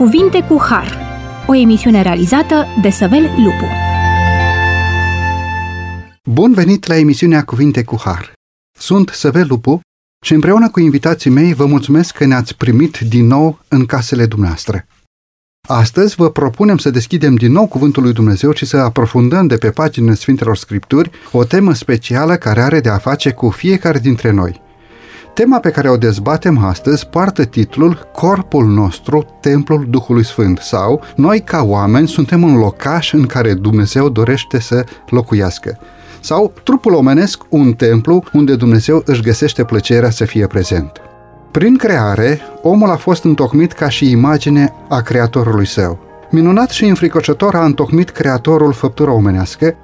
Cuvinte cu Har, o emisiune realizată de Săvel Lupu. Bun venit la emisiunea Cuvinte cu Har. Sunt Săvel Lupu și împreună cu invitații mei vă mulțumesc că ne-ați primit din nou în casele dumneavoastră. Astăzi vă propunem să deschidem din nou Cuvântul lui Dumnezeu și să aprofundăm de pe paginile Sfintelor Scripturi o temă specială care are de a face cu fiecare dintre noi – Tema pe care o dezbatem astăzi poartă titlul Corpul nostru, Templul Duhului Sfânt sau Noi ca oameni suntem un locaș în care Dumnezeu dorește să locuiască sau trupul omenesc un templu unde Dumnezeu își găsește plăcerea să fie prezent. Prin creare, omul a fost întocmit ca și imagine a Creatorului său. Minunat și înfricoșător a întocmit Creatorul făptura omenească,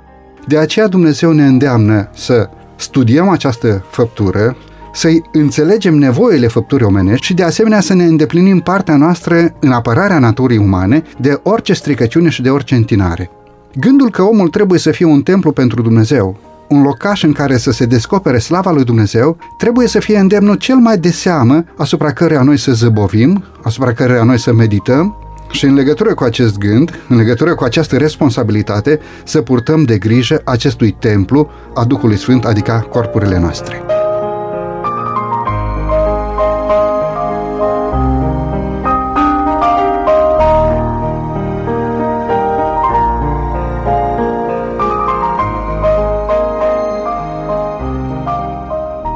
de aceea Dumnezeu ne îndeamnă să studiem această făptură, să înțelegem nevoile făpturii omenești și de asemenea să ne îndeplinim partea noastră în apărarea naturii umane de orice stricăciune și de orice întinare. Gândul că omul trebuie să fie un templu pentru Dumnezeu, un locaș în care să se descopere slava lui Dumnezeu, trebuie să fie îndemnul cel mai de seamă asupra căreia noi să zăbovim, asupra căreia noi să medităm și în legătură cu acest gând, în legătură cu această responsabilitate, să purtăm de grijă acestui templu a Duhului Sfânt, adică corpurile noastre.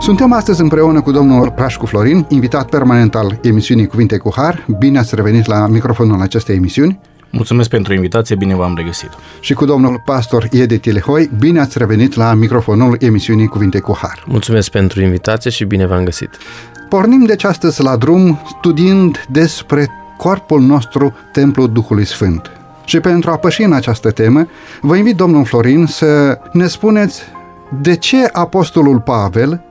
Suntem astăzi împreună cu domnul Prașcu Florin, invitat permanent al emisiunii Cuvinte cu Har. Bine ați revenit la microfonul acestei emisiuni. Mulțumesc pentru invitație, bine v-am regăsit. Și cu domnul pastor Iede Tilehoi, bine ați revenit la microfonul emisiunii Cuvinte cu Har. Mulțumesc pentru invitație și bine v-am găsit. Pornim deci astăzi la drum studiind despre corpul nostru, Templul Duhului Sfânt. Și pentru a păși în această temă, vă invit, domnul Florin, să ne spuneți de ce Apostolul Pavel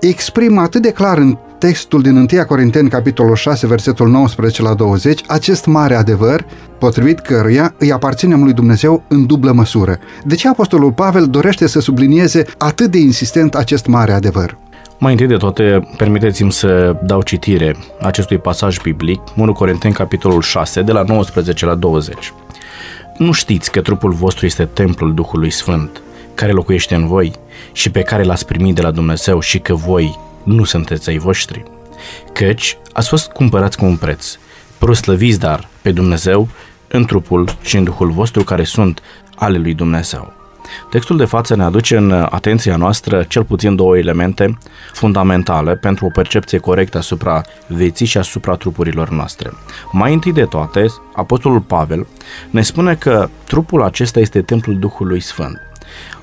exprimă atât de clar în textul din 1 Corinteni, capitolul 6, versetul 19 la 20, acest mare adevăr, potrivit căruia îi aparținem lui Dumnezeu în dublă măsură. De ce Apostolul Pavel dorește să sublinieze atât de insistent acest mare adevăr? Mai întâi de toate, permiteți-mi să dau citire acestui pasaj biblic, 1 Corinteni, capitolul 6, de la 19 la 20. Nu știți că trupul vostru este templul Duhului Sfânt, care locuiește în voi și pe care l-ați primit de la Dumnezeu și că voi nu sunteți ai voștri. Căci ați fost cumpărați cu un preț. Proslăviți dar pe Dumnezeu în trupul și în Duhul vostru care sunt ale lui Dumnezeu. Textul de față ne aduce în atenția noastră cel puțin două elemente fundamentale pentru o percepție corectă asupra vieții și asupra trupurilor noastre. Mai întâi de toate, Apostolul Pavel ne spune că trupul acesta este templul Duhului Sfânt.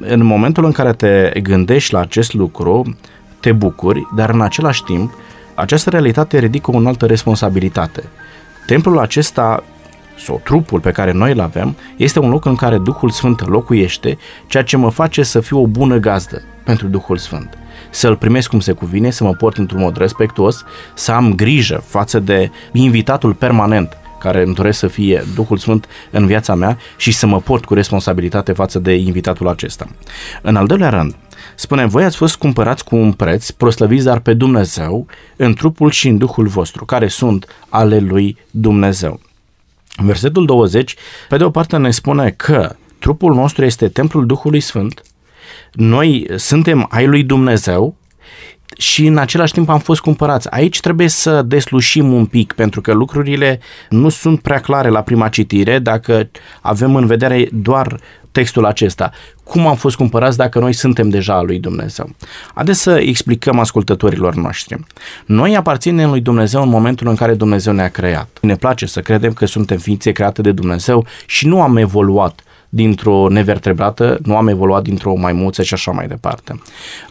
În momentul în care te gândești la acest lucru, te bucuri, dar în același timp, această realitate ridică o altă responsabilitate. Templul acesta sau trupul pe care noi îl avem este un loc în care Duhul Sfânt locuiește, ceea ce mă face să fiu o bună gazdă pentru Duhul Sfânt. Să-l primesc cum se cuvine, să mă port într-un mod respectuos, să am grijă față de invitatul permanent care îmi doresc să fie Duhul Sfânt în viața mea și să mă port cu responsabilitate față de invitatul acesta. În al doilea rând, spune, voi ați fost cumpărați cu un preț, proslăviți dar pe Dumnezeu, în trupul și în Duhul vostru, care sunt ale lui Dumnezeu. Versetul 20, pe de o parte ne spune că trupul nostru este templul Duhului Sfânt, noi suntem ai lui Dumnezeu și în același timp am fost cumpărați. Aici trebuie să deslușim un pic, pentru că lucrurile nu sunt prea clare la prima citire dacă avem în vedere doar textul acesta. Cum am fost cumpărați dacă noi suntem deja al lui Dumnezeu? Haideți să explicăm ascultătorilor noștri. Noi aparținem lui Dumnezeu în momentul în care Dumnezeu ne-a creat. Ne place să credem că suntem ființe create de Dumnezeu și nu am evoluat dintr-o nevertebrată, nu am evoluat dintr-o maimuță și așa mai departe.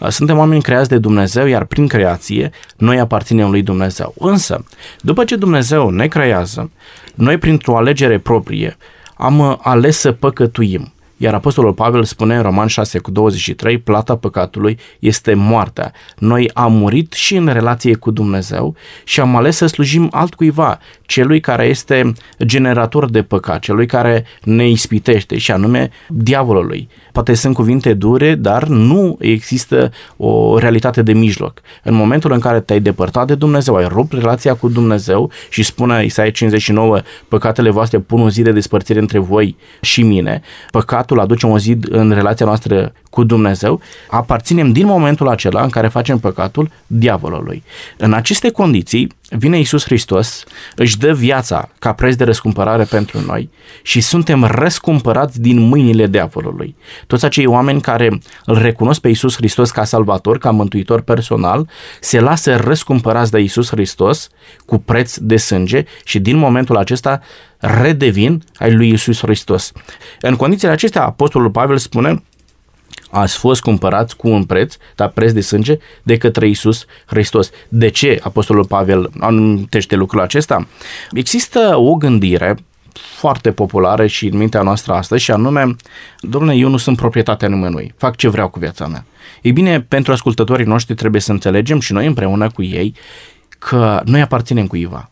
Uh, suntem oameni creați de Dumnezeu, iar prin creație noi aparținem lui Dumnezeu. Însă, după ce Dumnezeu ne creează, noi printr-o alegere proprie am uh, ales să păcătuim. Iar Apostolul Pavel spune în Roman 6 cu 23, plata păcatului este moartea. Noi am murit și în relație cu Dumnezeu și am ales să slujim altcuiva, celui care este generator de păcat, celui care ne ispitește și anume diavolului. Poate sunt cuvinte dure, dar nu există o realitate de mijloc. În momentul în care te-ai depărtat de Dumnezeu, ai rupt relația cu Dumnezeu și spune Isaia 59, păcatele voastre pun o zi de despărțire între voi și mine, păcatul aduce un zid în relația noastră cu Dumnezeu, aparținem din momentul acela în care facem păcatul diavolului. În aceste condiții, vine Isus Hristos, își dă viața ca preț de răscumpărare pentru noi și suntem răscumpărați din mâinile diavolului. Toți acei oameni care îl recunosc pe Isus Hristos ca salvator, ca mântuitor personal, se lasă răscumpărați de Isus Hristos cu preț de sânge și din momentul acesta redevin ai lui Isus Hristos. În condițiile acestea, Apostolul Pavel spune ați fost cumpărați cu un preț, dar preț de sânge, de către Isus Hristos. De ce Apostolul Pavel anuntește lucrul acesta? Există o gândire foarte populară și în mintea noastră astăzi și anume, domnule, eu nu sunt proprietatea nimănui, fac ce vreau cu viața mea. Ei bine, pentru ascultătorii noștri trebuie să înțelegem și noi împreună cu ei că noi aparținem cuiva.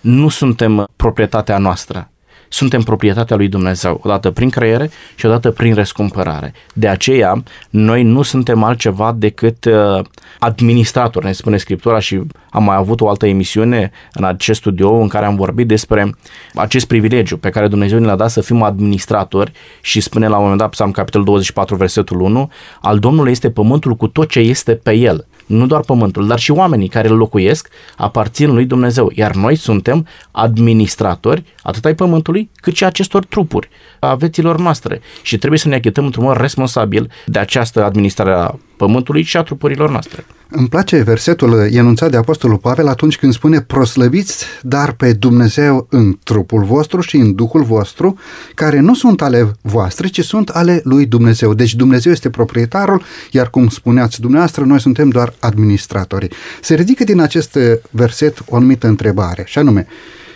Nu suntem proprietatea noastră suntem proprietatea lui Dumnezeu, odată prin creiere și odată prin răscumpărare. De aceea, noi nu suntem altceva decât uh, administratori, ne spune Scriptura și am mai avut o altă emisiune în acest studio în care am vorbit despre acest privilegiu pe care Dumnezeu ne l-a dat să fim administratori și spune la un moment dat, Psalm capitolul 24, versetul 1, al Domnului este pământul cu tot ce este pe el nu doar pământul, dar și oamenii care îl locuiesc aparțin lui Dumnezeu, iar noi suntem administratori atât ai pământului cât și acestor trupuri, a vieților noastre. Și trebuie să ne achităm într-un mod responsabil de această administrare a pământului și a trupurilor noastre. Îmi place versetul enunțat de Apostolul Pavel atunci când spune proslăviți dar pe Dumnezeu în trupul vostru și în Duhul vostru, care nu sunt ale voastre, ci sunt ale lui Dumnezeu. Deci Dumnezeu este proprietarul, iar cum spuneați dumneavoastră, noi suntem doar administratorii. Se ridică din acest verset o anumită întrebare, și anume,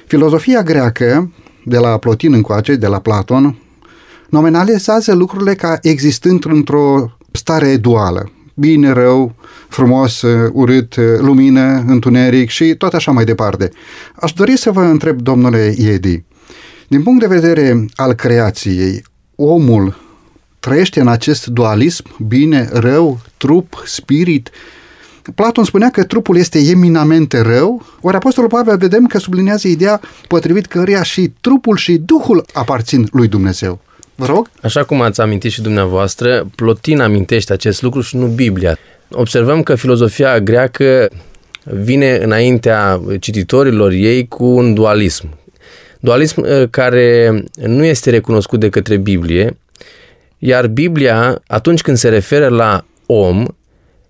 filozofia greacă, de la Plotin încoace, de la Platon, nominalizează lucrurile ca existând într-o stare duală bine, rău, frumos, urât, lumină, întuneric și tot așa mai departe. Aș dori să vă întreb, domnule Iedi, din punct de vedere al creației, omul trăiește în acest dualism, bine, rău, trup, spirit, Platon spunea că trupul este eminamente rău, ori Apostolul Pavel vedem că sublinează ideea potrivit căreia și trupul și Duhul aparțin lui Dumnezeu. Vă rog? Așa cum ați amintit și dumneavoastră, Plotin amintește acest lucru și nu Biblia. Observăm că filozofia greacă vine înaintea cititorilor ei cu un dualism. Dualism uh, care nu este recunoscut de către Biblie, iar Biblia, atunci când se referă la om,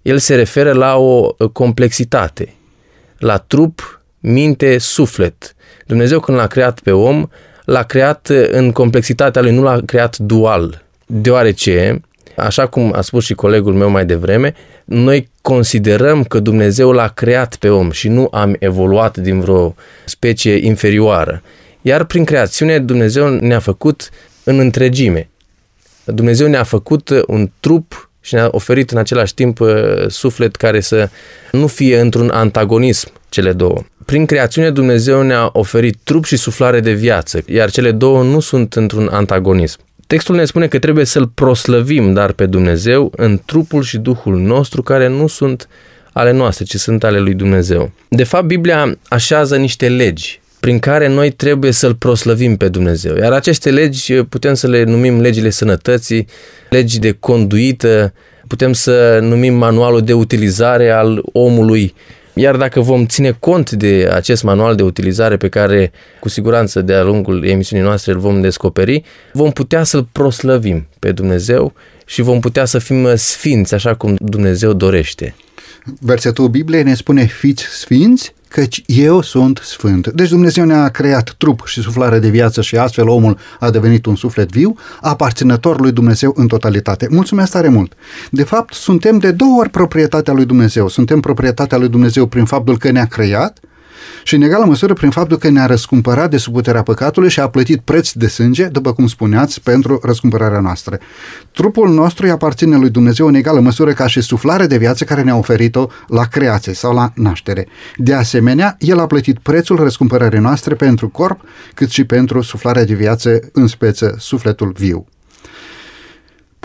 el se referă la o complexitate, la trup, minte, suflet. Dumnezeu când l-a creat pe om, l-a creat în complexitatea lui, nu l-a creat dual, deoarece, așa cum a spus și colegul meu mai devreme, noi considerăm că Dumnezeu l-a creat pe om și nu am evoluat din vreo specie inferioară. Iar prin creațiune Dumnezeu ne-a făcut în întregime. Dumnezeu ne-a făcut un trup și ne-a oferit în același timp uh, suflet care să nu fie într-un antagonism cele două. Prin creațiune Dumnezeu ne-a oferit trup și suflare de viață, iar cele două nu sunt într-un antagonism. Textul ne spune că trebuie să-L proslăvim, dar pe Dumnezeu, în trupul și Duhul nostru, care nu sunt ale noastre, ci sunt ale lui Dumnezeu. De fapt, Biblia așează niște legi prin care noi trebuie să-L proslăvim pe Dumnezeu. Iar aceste legi putem să le numim legile sănătății, legi de conduită, putem să numim manualul de utilizare al omului iar dacă vom ține cont de acest manual de utilizare pe care cu siguranță de-a lungul emisiunii noastre îl vom descoperi, vom putea să-L proslăvim pe Dumnezeu și vom putea să fim sfinți așa cum Dumnezeu dorește. Versetul Bibliei ne spune fiți sfinți căci eu sunt sfânt. Deci Dumnezeu ne-a creat trup și suflare de viață și astfel omul a devenit un suflet viu, aparținător lui Dumnezeu în totalitate. Mulțumesc tare mult! De fapt, suntem de două ori proprietatea lui Dumnezeu. Suntem proprietatea lui Dumnezeu prin faptul că ne-a creat și în egală măsură prin faptul că ne-a răscumpărat de sub puterea păcatului și a plătit preț de sânge, după cum spuneați, pentru răscumpărarea noastră. Trupul nostru îi aparține lui Dumnezeu în egală măsură ca și suflare de viață care ne-a oferit-o la creație sau la naștere. De asemenea, El a plătit prețul răscumpărării noastre pentru corp, cât și pentru suflarea de viață, în speță sufletul viu.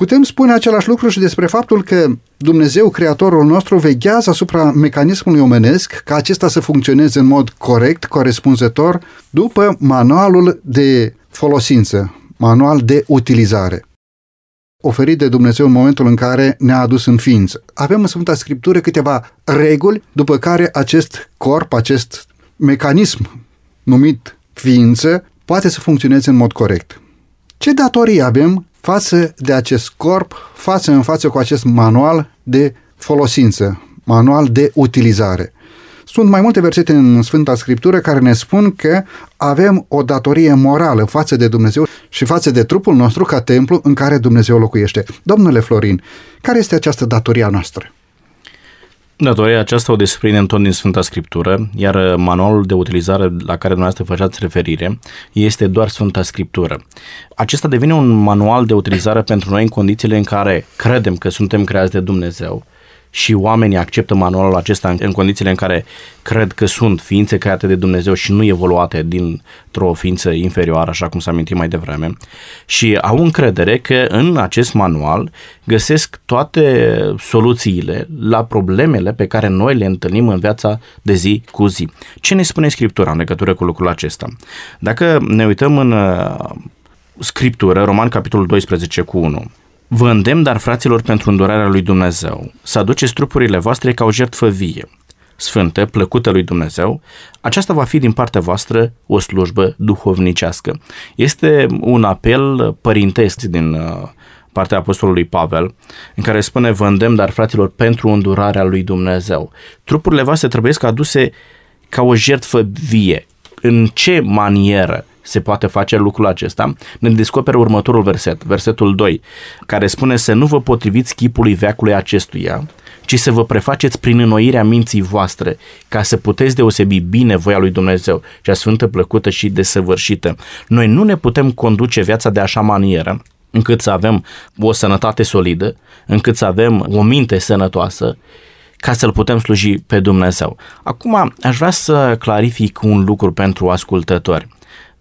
Putem spune același lucru și despre faptul că Dumnezeu, Creatorul nostru, veghează asupra mecanismului omenesc ca acesta să funcționeze în mod corect, corespunzător, după manualul de folosință, manual de utilizare oferit de Dumnezeu în momentul în care ne-a adus în ființă. Avem în Sfânta Scriptură câteva reguli după care acest corp, acest mecanism numit ființă, poate să funcționeze în mod corect. Ce datorii avem față de acest corp, față în față cu acest manual de folosință, manual de utilizare? Sunt mai multe versete în Sfânta Scriptură care ne spun că avem o datorie morală față de Dumnezeu și față de trupul nostru ca templu în care Dumnezeu locuiește. Domnule Florin, care este această datorie a noastră? Datoria aceasta o desprindem tot din Sfânta Scriptură, iar manualul de utilizare la care dumneavoastră făceați referire este doar Sfânta Scriptură. Acesta devine un manual de utilizare pentru noi în condițiile în care credem că suntem creați de Dumnezeu, și oamenii acceptă manualul acesta în condițiile în care cred că sunt ființe create de Dumnezeu și nu evoluate dintr-o ființă inferioară, așa cum s-a amintit mai devreme, și au încredere că în acest manual găsesc toate soluțiile la problemele pe care noi le întâlnim în viața de zi cu zi. Ce ne spune Scriptura în legătură cu lucrul acesta? Dacă ne uităm în uh, Scriptură, Roman capitolul 12 cu 1, Vă îndemn, dar fraților, pentru îndurarea lui Dumnezeu, să aduceți trupurile voastre ca o jertfă vie, sfântă, plăcută lui Dumnezeu, aceasta va fi din partea voastră o slujbă duhovnicească. Este un apel părintesc din uh, partea Apostolului Pavel, în care spune, vă îndemn, dar fraților, pentru îndurarea lui Dumnezeu. Trupurile voastre trebuie să aduse ca o jertfă vie. În ce manieră? Se poate face lucrul acesta, ne descoperă următorul verset, versetul 2, care spune să nu vă potriviți chipului veacului acestuia, ci să vă prefaceți prin înnoirea minții voastre, ca să puteți deosebi bine voia lui Dumnezeu, cea sfântă, plăcută și desăvârșită. Noi nu ne putem conduce viața de așa manieră încât să avem o sănătate solidă, încât să avem o minte sănătoasă, ca să-L putem sluji pe Dumnezeu. Acum, aș vrea să clarific un lucru pentru ascultători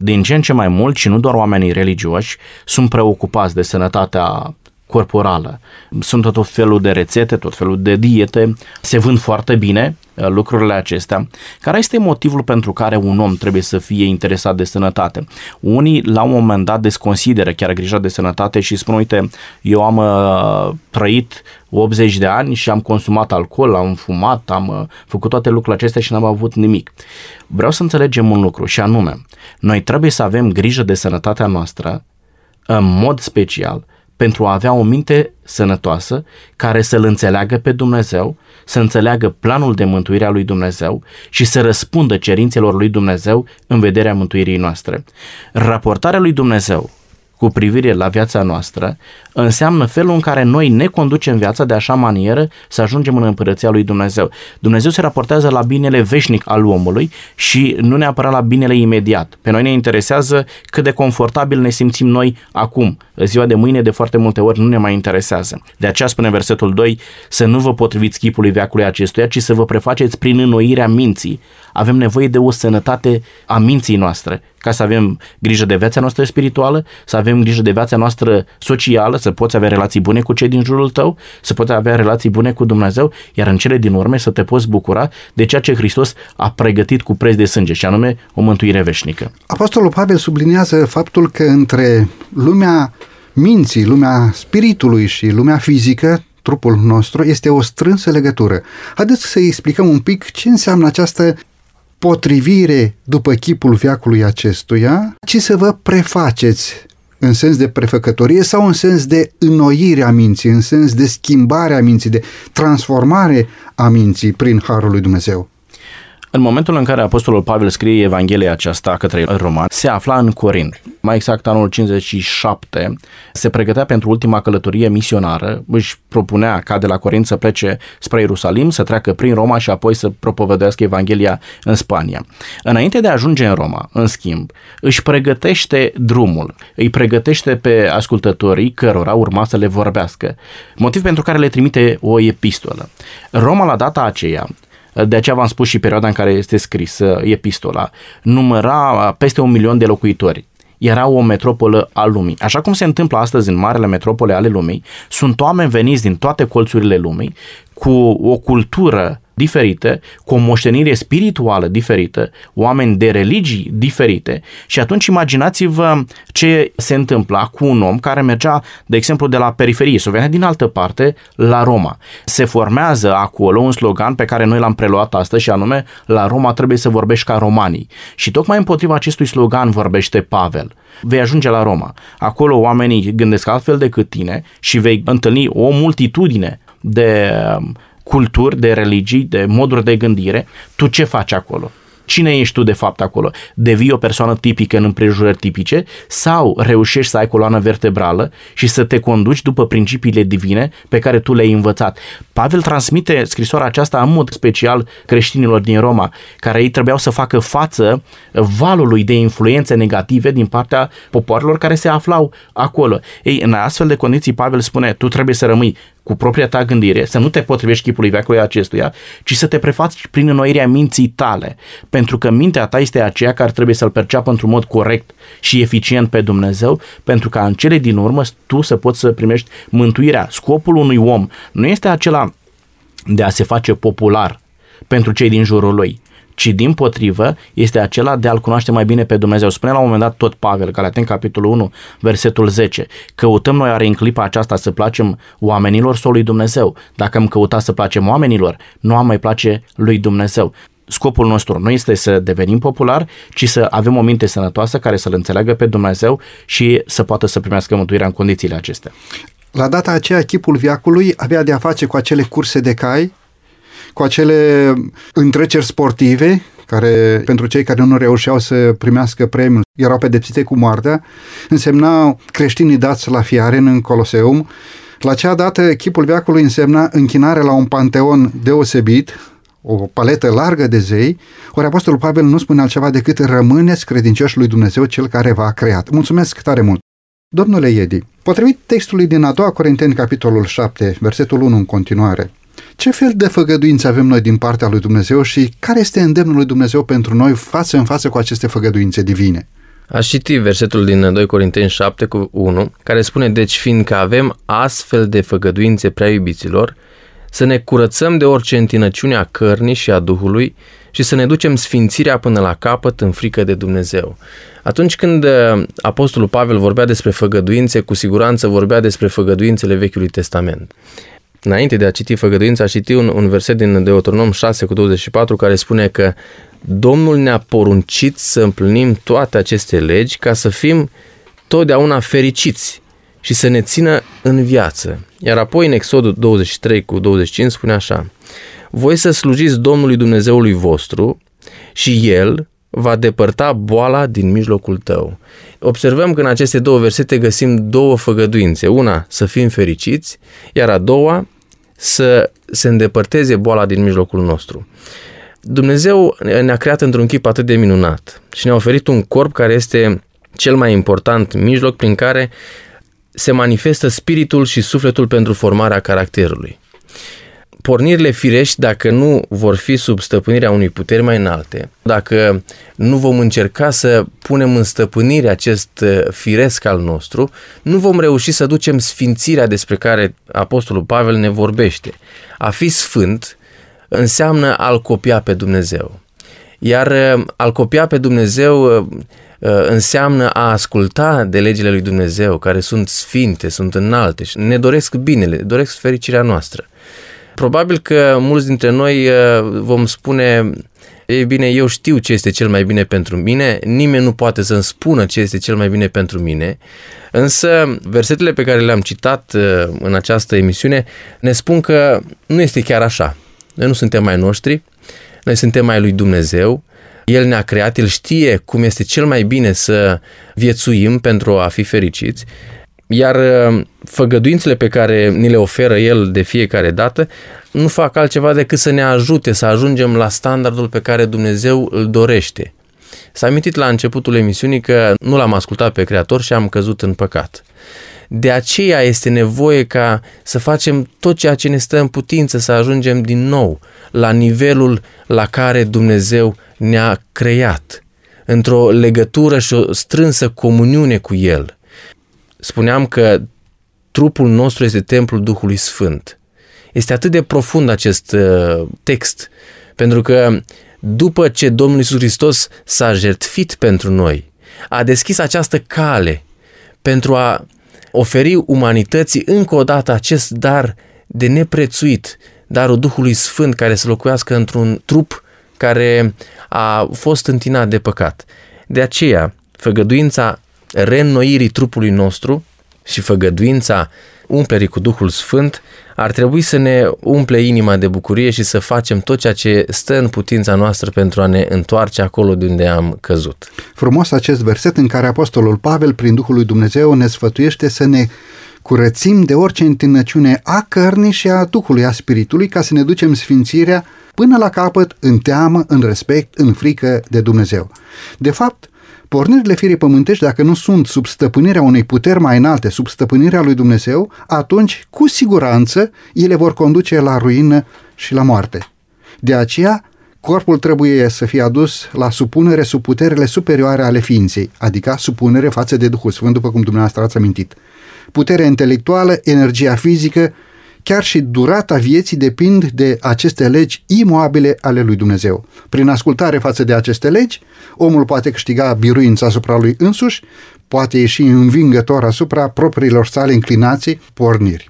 din ce în ce mai mult și nu doar oamenii religioși sunt preocupați de sănătatea corporală. Sunt tot felul de rețete, tot felul de diete, se vând foarte bine uh, lucrurile acestea. Care este motivul pentru care un om trebuie să fie interesat de sănătate? Unii la un moment dat desconsideră chiar grija de sănătate și spun, uite, eu am uh, trăit 80 de ani și am consumat alcool, am fumat, am uh, făcut toate lucrurile acestea și n-am avut nimic. Vreau să înțelegem un lucru și anume, noi trebuie să avem grijă de sănătatea noastră în mod special pentru a avea o minte sănătoasă care să-L înțeleagă pe Dumnezeu, să înțeleagă planul de mântuire a lui Dumnezeu și să răspundă cerințelor lui Dumnezeu în vederea mântuirii noastre. Raportarea lui Dumnezeu cu privire la viața noastră înseamnă felul în care noi ne conducem viața de așa manieră să ajungem în împărăția lui Dumnezeu. Dumnezeu se raportează la binele veșnic al omului și nu neapărat la binele imediat. Pe noi ne interesează cât de confortabil ne simțim noi acum. Ziua de mâine de foarte multe ori nu ne mai interesează. De aceea spune versetul 2 să nu vă potriviți chipului veacului acestuia, ci să vă prefaceți prin înnoirea minții. Avem nevoie de o sănătate a minții noastre ca să avem grijă de viața noastră spirituală, să avem grijă de viața noastră socială, să poți avea relații bune cu cei din jurul tău, să poți avea relații bune cu Dumnezeu, iar în cele din urmă să te poți bucura de ceea ce Hristos a pregătit cu preț de sânge, și anume o mântuire veșnică. Apostolul Pavel subliniază faptul că între lumea minții, lumea spiritului și lumea fizică, trupul nostru, este o strânsă legătură. Haideți să explicăm un pic ce înseamnă această potrivire după chipul veacului acestuia, ci să vă prefaceți în sens de prefăcătorie sau în sens de înnoire a minții, în sens de schimbare a minții, de transformare a minții prin Harul lui Dumnezeu. În momentul în care Apostolul Pavel scrie Evanghelia aceasta către roman, se afla în Corint. Mai exact anul 57, se pregătea pentru ultima călătorie misionară, își propunea ca de la Corint să plece spre Ierusalim, să treacă prin Roma și apoi să propovădească Evanghelia în Spania. Înainte de a ajunge în Roma, în schimb, își pregătește drumul, îi pregătește pe ascultătorii cărora urma să le vorbească, motiv pentru care le trimite o epistolă. Roma la data aceea de aceea v-am spus și perioada în care este scris epistola, număra peste un milion de locuitori. era o metropolă a lumii. Așa cum se întâmplă astăzi în marele metropole ale lumii, sunt oameni veniți din toate colțurile lumii cu o cultură diferite, cu o moștenire spirituală diferită, oameni de religii diferite și atunci imaginați-vă ce se întâmpla cu un om care mergea, de exemplu, de la periferie sau venea din altă parte la Roma. Se formează acolo un slogan pe care noi l-am preluat astăzi și anume la Roma trebuie să vorbești ca romanii. Și tocmai împotriva acestui slogan vorbește Pavel vei ajunge la Roma. Acolo oamenii gândesc altfel decât tine și vei întâlni o multitudine de culturi, de religii, de moduri de gândire, tu ce faci acolo? Cine ești tu de fapt acolo? Devii o persoană tipică în împrejurări tipice sau reușești să ai coloană vertebrală și să te conduci după principiile divine pe care tu le-ai învățat? Pavel transmite scrisoarea aceasta în mod special creștinilor din Roma, care ei trebuiau să facă față valului de influențe negative din partea popoarelor care se aflau acolo. Ei, în astfel de condiții, Pavel spune, tu trebuie să rămâi cu propria ta gândire, să nu te potrivești chipului veacului acestuia, ci să te prefaci prin înnoirea minții tale, pentru că mintea ta este aceea care trebuie să-L perceapă într-un mod corect și eficient pe Dumnezeu, pentru ca în cele din urmă tu să poți să primești mântuirea. Scopul unui om nu este acela de a se face popular pentru cei din jurul lui, ci din potrivă este acela de a-L cunoaște mai bine pe Dumnezeu. Spune la un moment dat tot Pavel, Galaten capitolul 1, versetul 10, căutăm noi are în clipa aceasta să placem oamenilor sau lui Dumnezeu. Dacă am căutat să placem oamenilor, nu am mai place lui Dumnezeu scopul nostru nu este să devenim popular, ci să avem o minte sănătoasă care să-L înțeleagă pe Dumnezeu și să poată să primească mântuirea în condițiile acestea. La data aceea, chipul viacului avea de a face cu acele curse de cai cu acele întreceri sportive care pentru cei care nu reușeau să primească premiul erau pedepsite cu moartea, însemnau creștinii dați la fiare în Coloseum. La acea dată, echipul veacului însemna închinare la un panteon deosebit, o paletă largă de zei, ori Apostolul Pavel nu spune altceva decât rămâneți credincioși lui Dumnezeu cel care v-a creat. Mulțumesc tare mult! Domnule Iedi, potrivit textului din a doua Corinteni, capitolul 7, versetul 1 în continuare, ce fel de făgăduințe avem noi din partea lui Dumnezeu și care este îndemnul lui Dumnezeu pentru noi față în față cu aceste făgăduințe divine? Aș citi versetul din 2 Corinteni 7 cu 1, care spune, Deci fiindcă avem astfel de făgăduințe prea iubiților, să ne curățăm de orice întinăciune a cărnii și a Duhului și să ne ducem sfințirea până la capăt în frică de Dumnezeu. Atunci când uh, Apostolul Pavel vorbea despre făgăduințe, cu siguranță vorbea despre făgăduințele Vechiului Testament înainte de a citi făgăduința, a citi un, un verset din Deuteronom 6 cu 24 care spune că Domnul ne-a poruncit să împlinim toate aceste legi ca să fim totdeauna fericiți și să ne țină în viață. Iar apoi în Exodul 23 cu 25 spune așa, Voi să slujiți Domnului Dumnezeului vostru și El va depărta boala din mijlocul tău. Observăm că în aceste două versete găsim două făgăduințe. Una, să fim fericiți, iar a doua, să se îndepărteze boala din mijlocul nostru. Dumnezeu ne-a creat într-un chip atât de minunat și ne-a oferit un corp care este cel mai important mijloc prin care se manifestă spiritul și sufletul pentru formarea caracterului pornirile firești, dacă nu vor fi sub stăpânirea unui puteri mai înalte, dacă nu vom încerca să punem în stăpânire acest uh, firesc al nostru, nu vom reuși să ducem sfințirea despre care Apostolul Pavel ne vorbește. A fi sfânt înseamnă a-L copia pe Dumnezeu. Iar uh, a-L copia pe Dumnezeu uh, înseamnă a asculta de legile lui Dumnezeu, care sunt sfinte, sunt înalte și ne doresc binele, doresc fericirea noastră. Probabil că mulți dintre noi uh, vom spune ei bine, eu știu ce este cel mai bine pentru mine, nimeni nu poate să-mi spună ce este cel mai bine pentru mine, însă versetele pe care le-am citat uh, în această emisiune ne spun că nu este chiar așa. Noi nu suntem mai noștri, noi suntem mai lui Dumnezeu, El ne-a creat, El știe cum este cel mai bine să viețuim pentru a fi fericiți iar uh, făgăduințele pe care ni le oferă el de fiecare dată nu fac altceva decât să ne ajute să ajungem la standardul pe care Dumnezeu îl dorește. S-a amintit la începutul emisiunii că nu l-am ascultat pe Creator și am căzut în păcat. De aceea este nevoie ca să facem tot ceea ce ne stă în putință să ajungem din nou la nivelul la care Dumnezeu ne-a creat într-o legătură și o strânsă comuniune cu El. Spuneam că trupul nostru este templul Duhului Sfânt. Este atât de profund acest uh, text, pentru că după ce Domnul Iisus Hristos s-a jertfit pentru noi, a deschis această cale pentru a oferi umanității încă o dată acest dar de neprețuit, darul Duhului Sfânt care să locuiască într-un trup care a fost întinat de păcat. De aceea, făgăduința reînnoirii trupului nostru și făgăduința umplerii cu Duhul Sfânt ar trebui să ne umple inima de bucurie și să facem tot ceea ce stă în putința noastră pentru a ne întoarce acolo de unde am căzut. Frumos acest verset în care Apostolul Pavel, prin Duhul lui Dumnezeu, ne sfătuiește să ne curățim de orice întinăciune a cărnii și a Duhului, a Spiritului, ca să ne ducem sfințirea până la capăt în teamă, în respect, în frică de Dumnezeu. De fapt, Pornirile firii pământești, dacă nu sunt sub stăpânirea unei puteri mai înalte, sub stăpânirea lui Dumnezeu, atunci, cu siguranță, ele vor conduce la ruină și la moarte. De aceea, corpul trebuie să fie adus la supunere sub puterile superioare ale ființei, adică supunere față de Duhul Sfânt, după cum dumneavoastră ați amintit. Puterea intelectuală, energia fizică, Chiar și durata vieții depind de aceste legi imoabile ale lui Dumnezeu. Prin ascultare față de aceste legi, omul poate câștiga biruința asupra lui însuși, poate ieși învingător asupra propriilor sale inclinații, porniri.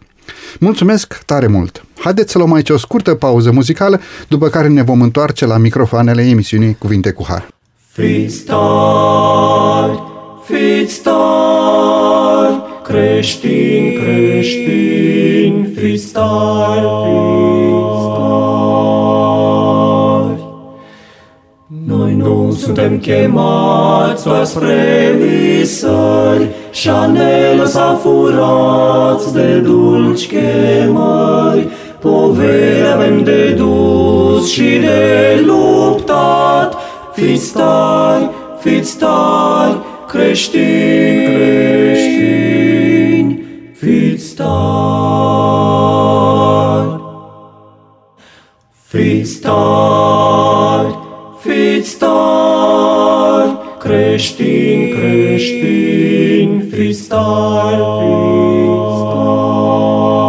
Mulțumesc tare mult! Haideți să luăm aici o scurtă pauză muzicală, după care ne vom întoarce la microfoanele emisiunii Cuvinte cu Har. Fiți tari, fiți tari, creștini, creștini, fiți tari, fiți tari. Noi nu suntem chemați doar spre visări și a ne lăsa furați de dulci chemări. Poveri avem de dus și de luptat, fiți tari, fiți tari, creștini, creștini, fiți tari. Fiți tari, fiți tari, creștini, creștini, fiți tari, fiți tari.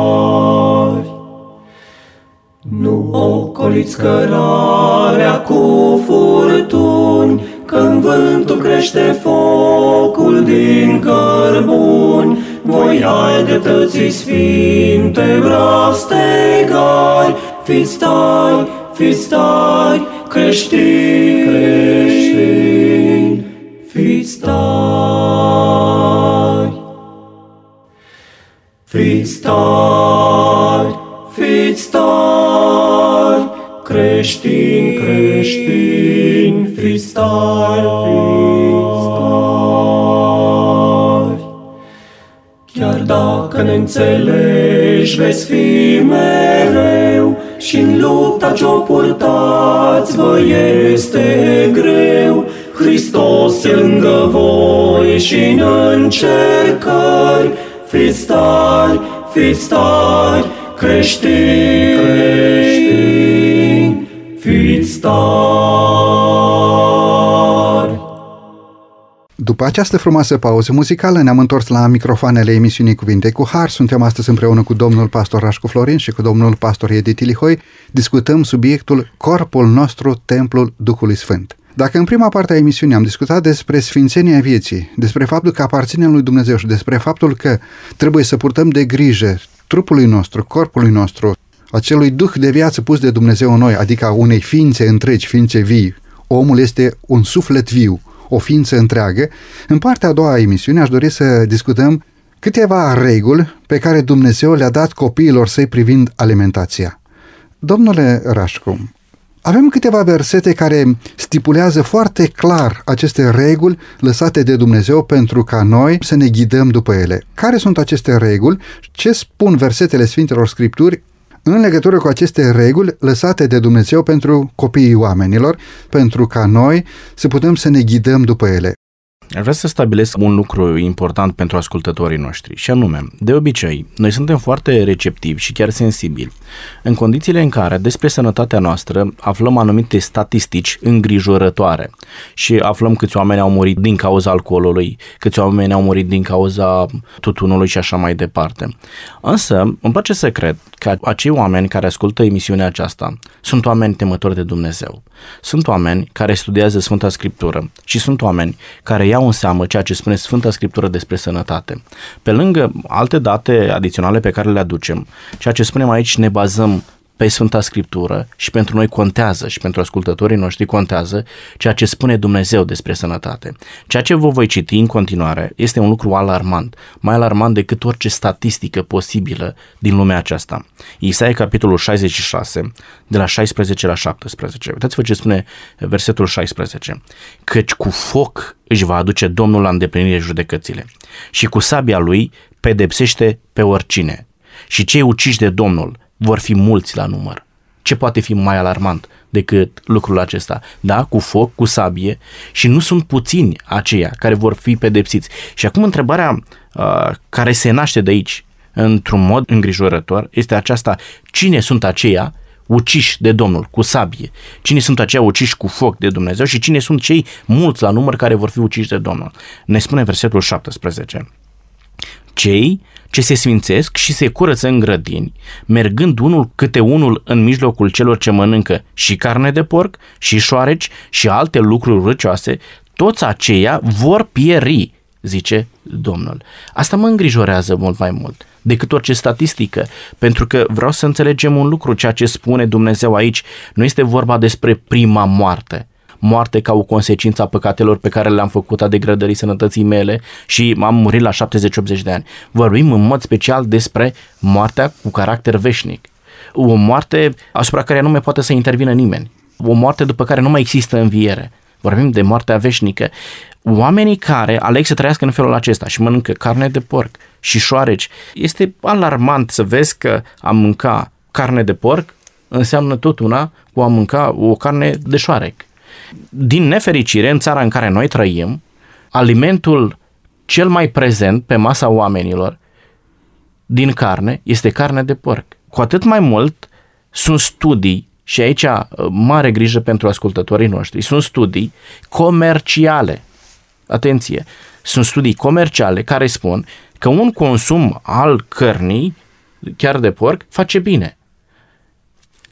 Nu ocoliți cărarea cu furtuni, când vântul crește focul din cărbuni, voi ai dreptății sfinte, brav stegari, fiți tari, fiți tari, creștini, creștini, fiți tari. Fiți tari, fiți tari, creștini, creștini, dacă ne înțelegi, veți fi mereu și în lupta ce-o purtați vă este greu. Hristos e lângă voi și în încercări, fiți tari, fiți tari, creștini, creștini, fiți tari. După această frumoasă pauză muzicală ne-am întors la microfoanele emisiunii Cuvinte cu Har. Suntem astăzi împreună cu domnul pastor Rașcu Florin și cu domnul pastor Edith Ilihoi. Discutăm subiectul Corpul nostru, Templul Duhului Sfânt. Dacă în prima parte a emisiunii am discutat despre sfințenia vieții, despre faptul că aparținem lui Dumnezeu și despre faptul că trebuie să purtăm de grijă trupului nostru, corpului nostru, acelui duh de viață pus de Dumnezeu în noi, adică a unei ființe întregi, ființe vii. Omul este un suflet viu, o ființă întreagă. În partea a doua a emisiunii aș dori să discutăm câteva reguli pe care Dumnezeu le-a dat copiilor săi privind alimentația. Domnule Rașcu, avem câteva versete care stipulează foarte clar aceste reguli lăsate de Dumnezeu pentru ca noi să ne ghidăm după ele. Care sunt aceste reguli? Ce spun versetele Sfintelor Scripturi în legătură cu aceste reguli lăsate de Dumnezeu pentru copiii oamenilor, pentru ca noi să putem să ne ghidăm după ele. Aș vrea să stabilesc un lucru important pentru ascultătorii noștri și anume, de obicei, noi suntem foarte receptivi și chiar sensibili în condițiile în care despre sănătatea noastră aflăm anumite statistici îngrijorătoare și aflăm câți oameni au murit din cauza alcoolului, câți oameni au murit din cauza tutunului și așa mai departe. Însă, îmi place să cred că acei oameni care ascultă emisiunea aceasta sunt oameni temători de Dumnezeu. Sunt oameni care studiază Sfânta Scriptură și sunt oameni care iau în seamă ceea ce spune Sfânta Scriptură despre sănătate. Pe lângă alte date adiționale pe care le aducem, ceea ce spunem aici ne bazăm pe Sfânta Scriptură și pentru noi contează și pentru ascultătorii noștri contează ceea ce spune Dumnezeu despre sănătate. Ceea ce vă voi citi în continuare este un lucru alarmant, mai alarmant decât orice statistică posibilă din lumea aceasta. Isaia capitolul 66, de la 16 la 17. Uitați-vă ce spune versetul 16. Căci cu foc își va aduce Domnul la îndeplinire judecățile și cu sabia lui pedepsește pe oricine. Și cei uciși de Domnul vor fi mulți la număr. Ce poate fi mai alarmant decât lucrul acesta? Da, cu foc, cu sabie și nu sunt puțini aceia care vor fi pedepsiți. Și acum întrebarea uh, care se naște de aici, într-un mod îngrijorător, este aceasta, cine sunt aceia uciși de Domnul cu sabie, cine sunt aceia uciși cu foc de Dumnezeu și cine sunt cei mulți la număr care vor fi uciși de Domnul. Ne spune versetul 17. Cei ce se sfințesc și se curăță în grădini, mergând unul câte unul în mijlocul celor ce mănâncă și carne de porc, și șoareci, și alte lucruri răcioase, toți aceia vor pieri, zice Domnul. Asta mă îngrijorează mult mai mult decât orice statistică, pentru că vreau să înțelegem un lucru, ceea ce spune Dumnezeu aici, nu este vorba despre prima moarte, moarte ca o consecință a păcatelor pe care le-am făcut, a degradării sănătății mele și am murit la 70-80 de ani. Vorbim în mod special despre moartea cu caracter veșnic. O moarte asupra care nu mai poate să intervină nimeni. O moarte după care nu mai există înviere. Vorbim de moartea veșnică. Oamenii care aleg să trăiască în felul acesta și mănâncă carne de porc și șoareci, este alarmant să vezi că a mânca carne de porc înseamnă tot una cu a mânca o carne de șoarec. Din nefericire, în țara în care noi trăim, alimentul cel mai prezent pe masa oamenilor din carne este carne de porc. Cu atât mai mult sunt studii și aici uh, mare grijă pentru ascultătorii noștri, sunt studii comerciale. Atenție, sunt studii comerciale care spun că un consum al cărnii, chiar de porc, face bine.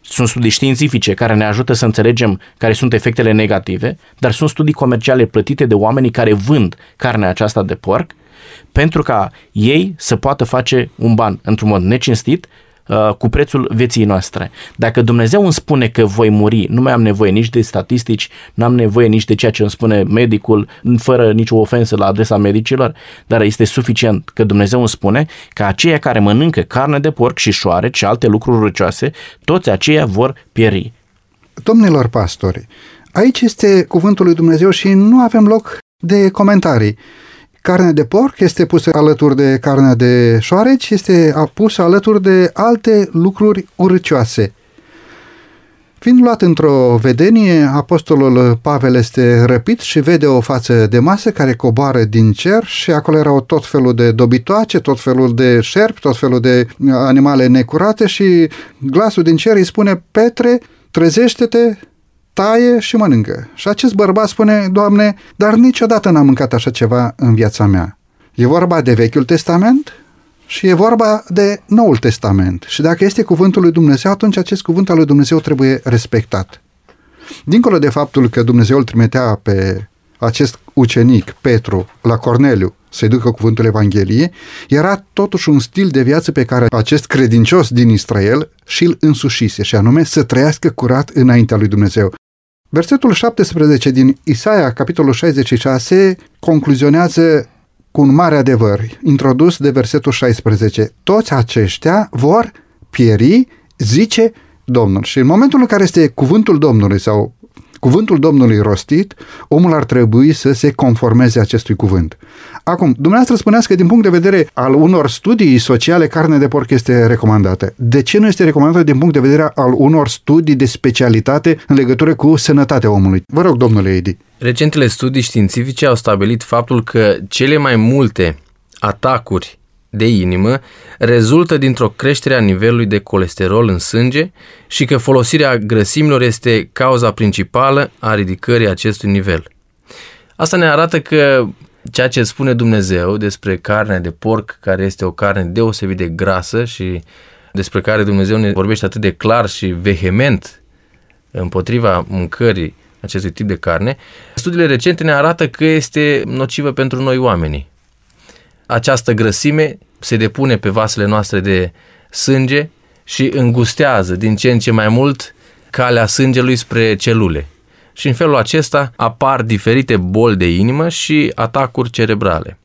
Sunt studii științifice care ne ajută să înțelegem care sunt efectele negative, dar sunt studii comerciale plătite de oamenii care vând carnea aceasta de porc pentru ca ei să poată face un ban într-un mod necinstit Uh, cu prețul vieții noastre. Dacă Dumnezeu îmi spune că voi muri, nu mai am nevoie nici de statistici, nu am nevoie nici de ceea ce îmi spune medicul, fără nicio ofensă la adresa medicilor, dar este suficient că Dumnezeu îmi spune că aceia care mănâncă carne de porc și șoare și alte lucruri răcioase, toți aceia vor pieri. Domnilor pastori, aici este cuvântul lui Dumnezeu și nu avem loc de comentarii. Carnea de porc este pusă alături de carnea de șoareci, este pusă alături de alte lucruri urcioase. Fiind luat într-o vedenie, apostolul Pavel este răpit și vede o față de masă care coboară din cer și acolo erau tot felul de dobitoace, tot felul de șerpi, tot felul de animale necurate și glasul din cer îi spune, Petre, trezește-te, taie și mănâncă. Și acest bărbat spune, Doamne, dar niciodată n-am mâncat așa ceva în viața mea. E vorba de Vechiul Testament și e vorba de Noul Testament. Și dacă este cuvântul lui Dumnezeu, atunci acest cuvânt al lui Dumnezeu trebuie respectat. Dincolo de faptul că Dumnezeu îl trimitea pe acest ucenic, Petru, la Corneliu, să-i ducă cuvântul Evangheliei, era totuși un stil de viață pe care acest credincios din Israel și-l însușise, și anume să trăiască curat înaintea lui Dumnezeu. Versetul 17 din Isaia, capitolul 66, concluzionează cu un mare adevăr, introdus de versetul 16. Toți aceștia vor pieri, zice Domnul. Și în momentul în care este cuvântul Domnului sau cuvântul Domnului rostit, omul ar trebui să se conformeze acestui cuvânt. Acum, dumneavoastră spuneați că din punct de vedere al unor studii sociale, carne de porc este recomandată. De ce nu este recomandată din punct de vedere al unor studii de specialitate în legătură cu sănătatea omului? Vă rog, domnule Edi. Recentele studii științifice au stabilit faptul că cele mai multe atacuri de inimă rezultă dintr-o creștere a nivelului de colesterol în sânge și că folosirea grăsimilor este cauza principală a ridicării acestui nivel. Asta ne arată că ceea ce spune Dumnezeu despre carnea de porc, care este o carne deosebit de grasă și despre care Dumnezeu ne vorbește atât de clar și vehement împotriva mâncării acestui tip de carne, studiile recente ne arată că este nocivă pentru noi oamenii această grăsime se depune pe vasele noastre de sânge și îngustează din ce în ce mai mult calea sângelui spre celule. Și în felul acesta apar diferite boli de inimă și atacuri cerebrale.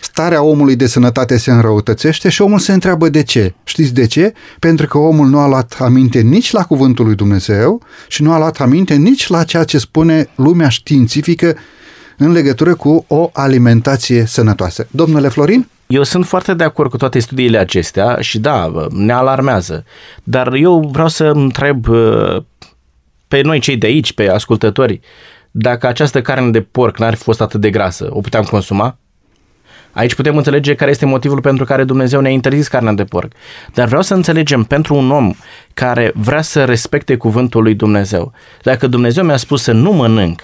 Starea omului de sănătate se înrăutățește și omul se întreabă de ce. Știți de ce? Pentru că omul nu a luat aminte nici la cuvântul lui Dumnezeu și nu a luat aminte nici la ceea ce spune lumea științifică în legătură cu o alimentație sănătoasă. Domnule Florin? Eu sunt foarte de acord cu toate studiile acestea și da, ne alarmează. Dar eu vreau să întreb uh, pe noi cei de aici, pe ascultători, dacă această carne de porc n-ar fi fost atât de grasă, o puteam consuma? Aici putem înțelege care este motivul pentru care Dumnezeu ne-a interzis carnea de porc. Dar vreau să înțelegem pentru un om care vrea să respecte cuvântul lui Dumnezeu. Dacă Dumnezeu mi-a spus să nu mănânc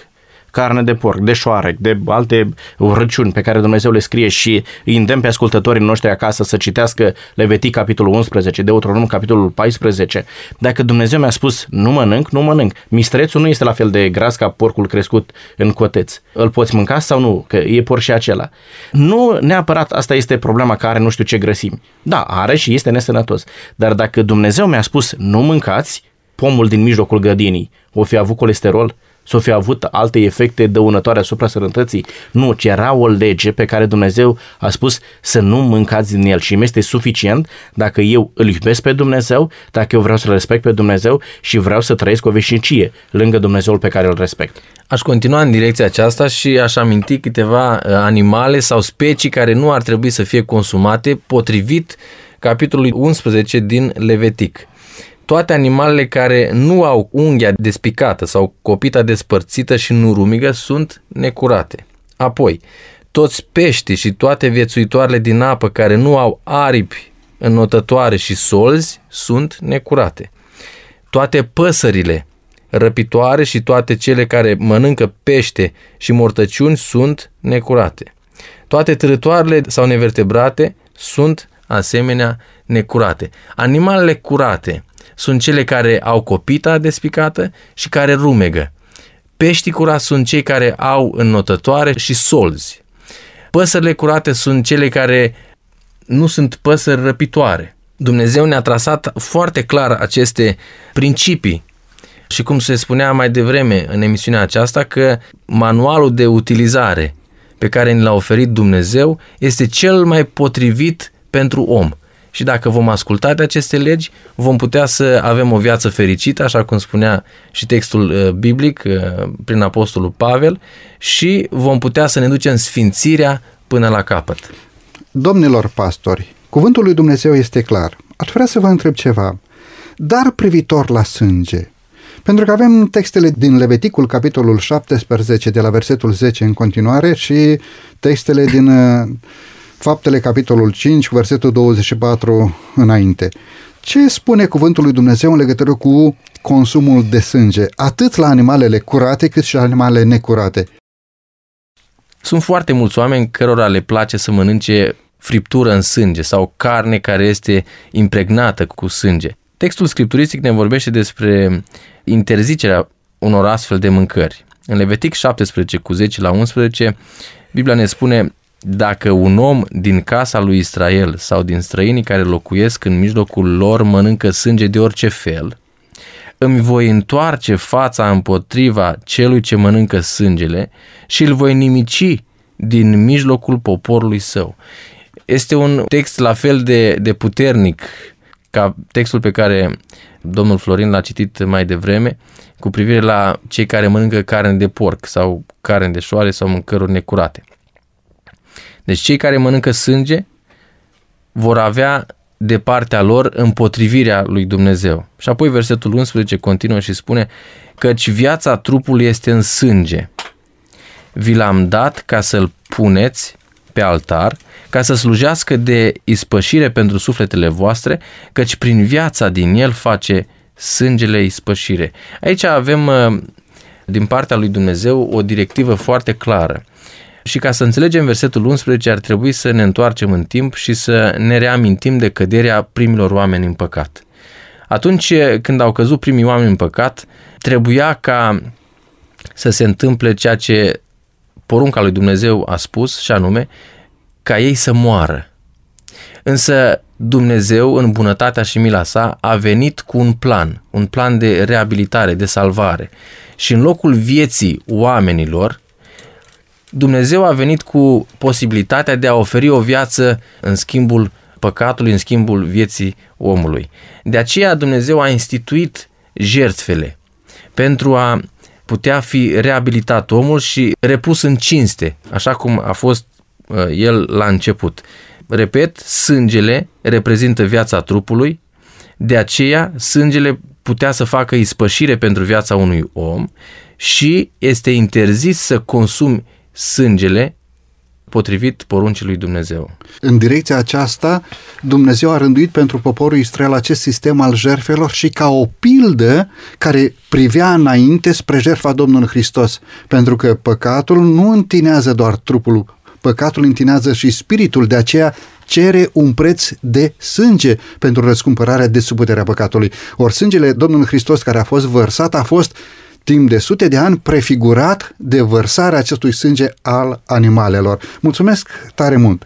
carne de porc, de șoarec, de alte răciuni pe care Dumnezeu le scrie și îi îndemn pe ascultătorii noștri acasă să citească Levitic capitolul 11, Deuteronom capitolul 14. Dacă Dumnezeu mi-a spus nu mănânc, nu mănânc. Mistrețul nu este la fel de gras ca porcul crescut în coteț. Îl poți mânca sau nu? Că e porc și acela. Nu neapărat asta este problema care nu știu ce grăsimi. Da, are și este nesănătos. Dar dacă Dumnezeu mi-a spus nu mâncați, pomul din mijlocul grădinii o fi avut colesterol, să fi avut alte efecte dăunătoare asupra sănătății. Nu, ci era o lege pe care Dumnezeu a spus să nu mâncați din el și mi este suficient dacă eu îl iubesc pe Dumnezeu, dacă eu vreau să-L respect pe Dumnezeu și vreau să trăiesc o veșnicie lângă Dumnezeul pe care îl respect. Aș continua în direcția aceasta și aș aminti câteva uh, animale sau specii care nu ar trebui să fie consumate potrivit capitolului 11 din Levitic toate animalele care nu au unghia despicată sau copita despărțită și nu rumigă sunt necurate. Apoi, toți peștii și toate viețuitoarele din apă care nu au aripi înnotătoare și solzi sunt necurate. Toate păsările răpitoare și toate cele care mănâncă pește și mortăciuni sunt necurate. Toate trătoarele sau nevertebrate sunt asemenea necurate. Animalele curate sunt cele care au copita despicată și care rumegă. Peștii curați sunt cei care au înnotătoare și solzi. Păsările curate sunt cele care nu sunt păsări răpitoare. Dumnezeu ne-a trasat foarte clar aceste principii și cum se spunea mai devreme în emisiunea aceasta că manualul de utilizare pe care ni l-a oferit Dumnezeu este cel mai potrivit pentru om și dacă vom asculta de aceste legi, vom putea să avem o viață fericită, așa cum spunea și textul uh, biblic uh, prin Apostolul Pavel, și vom putea să ne ducem sfințirea până la capăt. Domnilor pastori, cuvântul lui Dumnezeu este clar. Aș vrea să vă întreb ceva. Dar privitor la sânge, pentru că avem textele din Leviticul, capitolul 17, de la versetul 10 în continuare și textele din uh, Faptele, capitolul 5, versetul 24 înainte. Ce spune cuvântul lui Dumnezeu în legătură cu consumul de sânge, atât la animalele curate cât și la animalele necurate? Sunt foarte mulți oameni cărora le place să mănânce friptură în sânge sau carne care este impregnată cu sânge. Textul scripturistic ne vorbește despre interzicerea unor astfel de mâncări. În Levitic 17 cu 10 la 11, Biblia ne spune dacă un om din casa lui Israel sau din străinii care locuiesc în mijlocul lor mănâncă sânge de orice fel, îmi voi întoarce fața împotriva celui ce mănâncă sângele și îl voi nimici din mijlocul poporului său. Este un text la fel de, de puternic ca textul pe care domnul Florin l-a citit mai devreme, cu privire la cei care mănâncă carne de porc sau carne de șoare sau mâncăruri necurate. Deci cei care mănâncă sânge vor avea de partea lor împotrivirea lui Dumnezeu. Și apoi versetul 11 continuă și spune căci viața trupului este în sânge. Vi l-am dat ca să-l puneți pe altar, ca să slujească de ispășire pentru sufletele voastre, căci prin viața din el face sângele ispășire. Aici avem uh, din partea lui Dumnezeu o directivă foarte clară. Și ca să înțelegem versetul 11 ar trebui să ne întoarcem în timp și să ne reamintim de căderea primilor oameni în păcat. Atunci când au căzut primii oameni în păcat, trebuia ca să se întâmple ceea ce porunca lui Dumnezeu a spus, și anume, ca ei să moară. Însă Dumnezeu, în bunătatea și mila sa, a venit cu un plan, un plan de reabilitare, de salvare. Și în locul vieții oamenilor, Dumnezeu a venit cu posibilitatea de a oferi o viață în schimbul păcatului, în schimbul vieții omului. De aceea Dumnezeu a instituit jertfele pentru a putea fi reabilitat omul și repus în cinste, așa cum a fost uh, el la început. Repet, sângele reprezintă viața trupului, de aceea sângele putea să facă ispășire pentru viața unui om și este interzis să consumi sângele potrivit poruncii lui Dumnezeu. În direcția aceasta, Dumnezeu a rânduit pentru poporul Israel acest sistem al jertfelor și ca o pildă care privea înainte spre jertfa Domnului Hristos, pentru că păcatul nu întinează doar trupul, păcatul întinează și spiritul, de aceea cere un preț de sânge pentru răscumpărarea de sub puterea păcatului. Ori sângele Domnului Hristos care a fost vărsat a fost timp de sute de ani prefigurat de vărsarea acestui sânge al animalelor. Mulțumesc tare mult!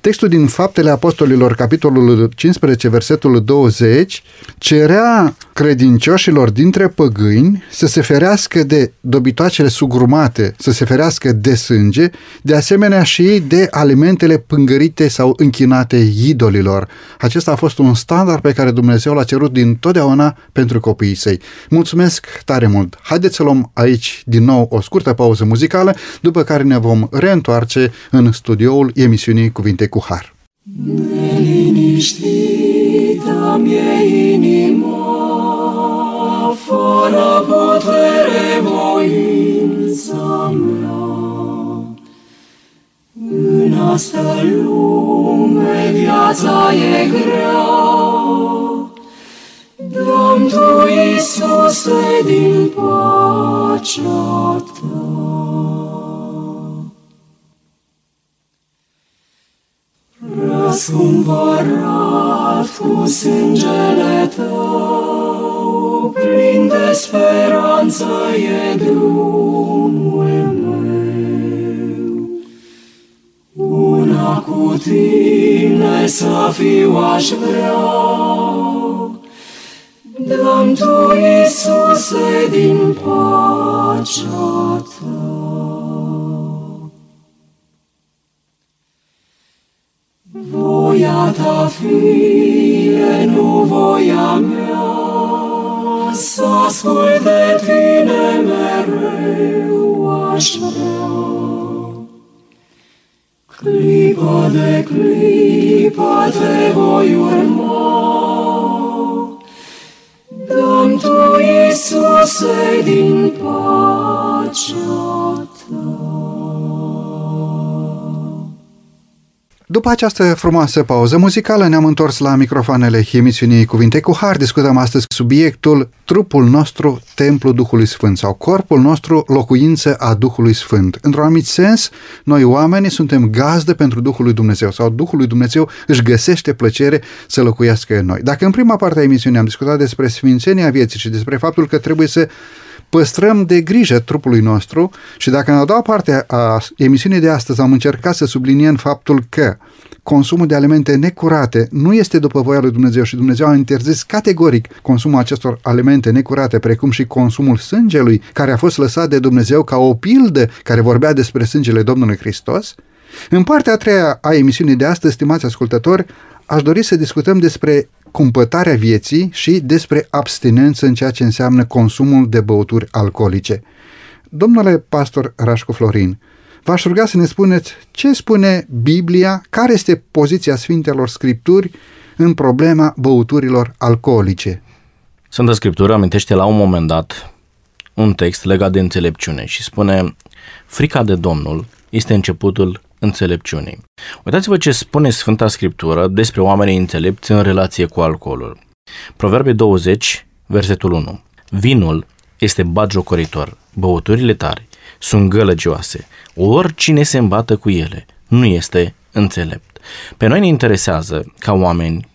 Textul din Faptele Apostolilor, capitolul 15, versetul 20, cerea credincioșilor dintre păgâini să se ferească de dobitoacele sugrumate, să se ferească de sânge, de asemenea și de alimentele pângărite sau închinate idolilor. Acesta a fost un standard pe care Dumnezeu l-a cerut din totdeauna pentru copiii săi. Mulțumesc tare mult! Haideți să luăm aici din nou o scurtă pauză muzicală, după care ne vom reîntoarce în studioul emisiunii Cuvinte cu Har. Neliniștită mi-e inima, fără putere voința mea. În asta lume viața e grea, Dăm Tu, Iisuse, din pacea Ta. Răscumpărat cu sângele tău, plin de speranță e drumul meu. Una cu tine să fiu aș vrea, Dăm Tu, Iisuse, din pacea Ta. Voia ta fie, nu voia mea, să ascult de tine mereu aș vrea. Clipă de clipă te voi urma, Dăm Tu, Iisuse, din pacea După această frumoasă pauză muzicală ne-am întors la microfoanele emisiunii Cuvinte cu Har. Discutăm astăzi subiectul trupul nostru, templul Duhului Sfânt sau corpul nostru, locuință a Duhului Sfânt. Într-un anumit sens, noi oamenii suntem gazdă pentru Duhul lui Dumnezeu sau Duhul lui Dumnezeu își găsește plăcere să locuiască în noi. Dacă în prima parte a emisiunii am discutat despre sfințenia vieții și despre faptul că trebuie să păstrăm de grijă trupului nostru și dacă în a doua parte a emisiunii de astăzi am încercat să subliniem faptul că consumul de alimente necurate nu este după voia lui Dumnezeu și Dumnezeu a interzis categoric consumul acestor alimente necurate, precum și consumul sângelui, care a fost lăsat de Dumnezeu ca o pildă care vorbea despre sângele Domnului Hristos, în partea a treia a emisiunii de astăzi, stimați ascultători, aș dori să discutăm despre cumpătarea vieții și despre abstinență în ceea ce înseamnă consumul de băuturi alcoolice. Domnule pastor Rașcu Florin, v-aș ruga să ne spuneți ce spune Biblia, care este poziția Sfintelor Scripturi în problema băuturilor alcoolice. Sfânta Scriptură amintește la un moment dat un text legat de înțelepciune și spune Frica de Domnul este începutul înțelepciunii. Uitați-vă ce spune Sfânta Scriptură despre oamenii înțelepți în relație cu alcoolul. Proverbe 20, versetul 1. Vinul este batjocoritor, băuturile tare sunt gălăgioase. Oricine se îmbată cu ele nu este înțelept. Pe noi ne interesează, ca oameni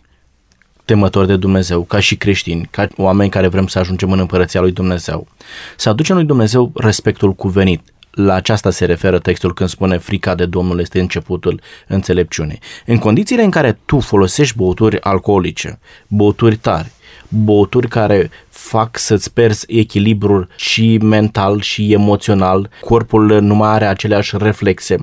temători de Dumnezeu, ca și creștini, ca oameni care vrem să ajungem în împărăția lui Dumnezeu, să aducem lui Dumnezeu respectul cuvenit. La aceasta se referă textul când spune frica de Domnul este începutul înțelepciunii. În condițiile în care tu folosești băuturi alcoolice, băuturi tari, băuturi care fac să-ți perzi echilibrul și mental și emoțional, corpul nu mai are aceleași reflexe,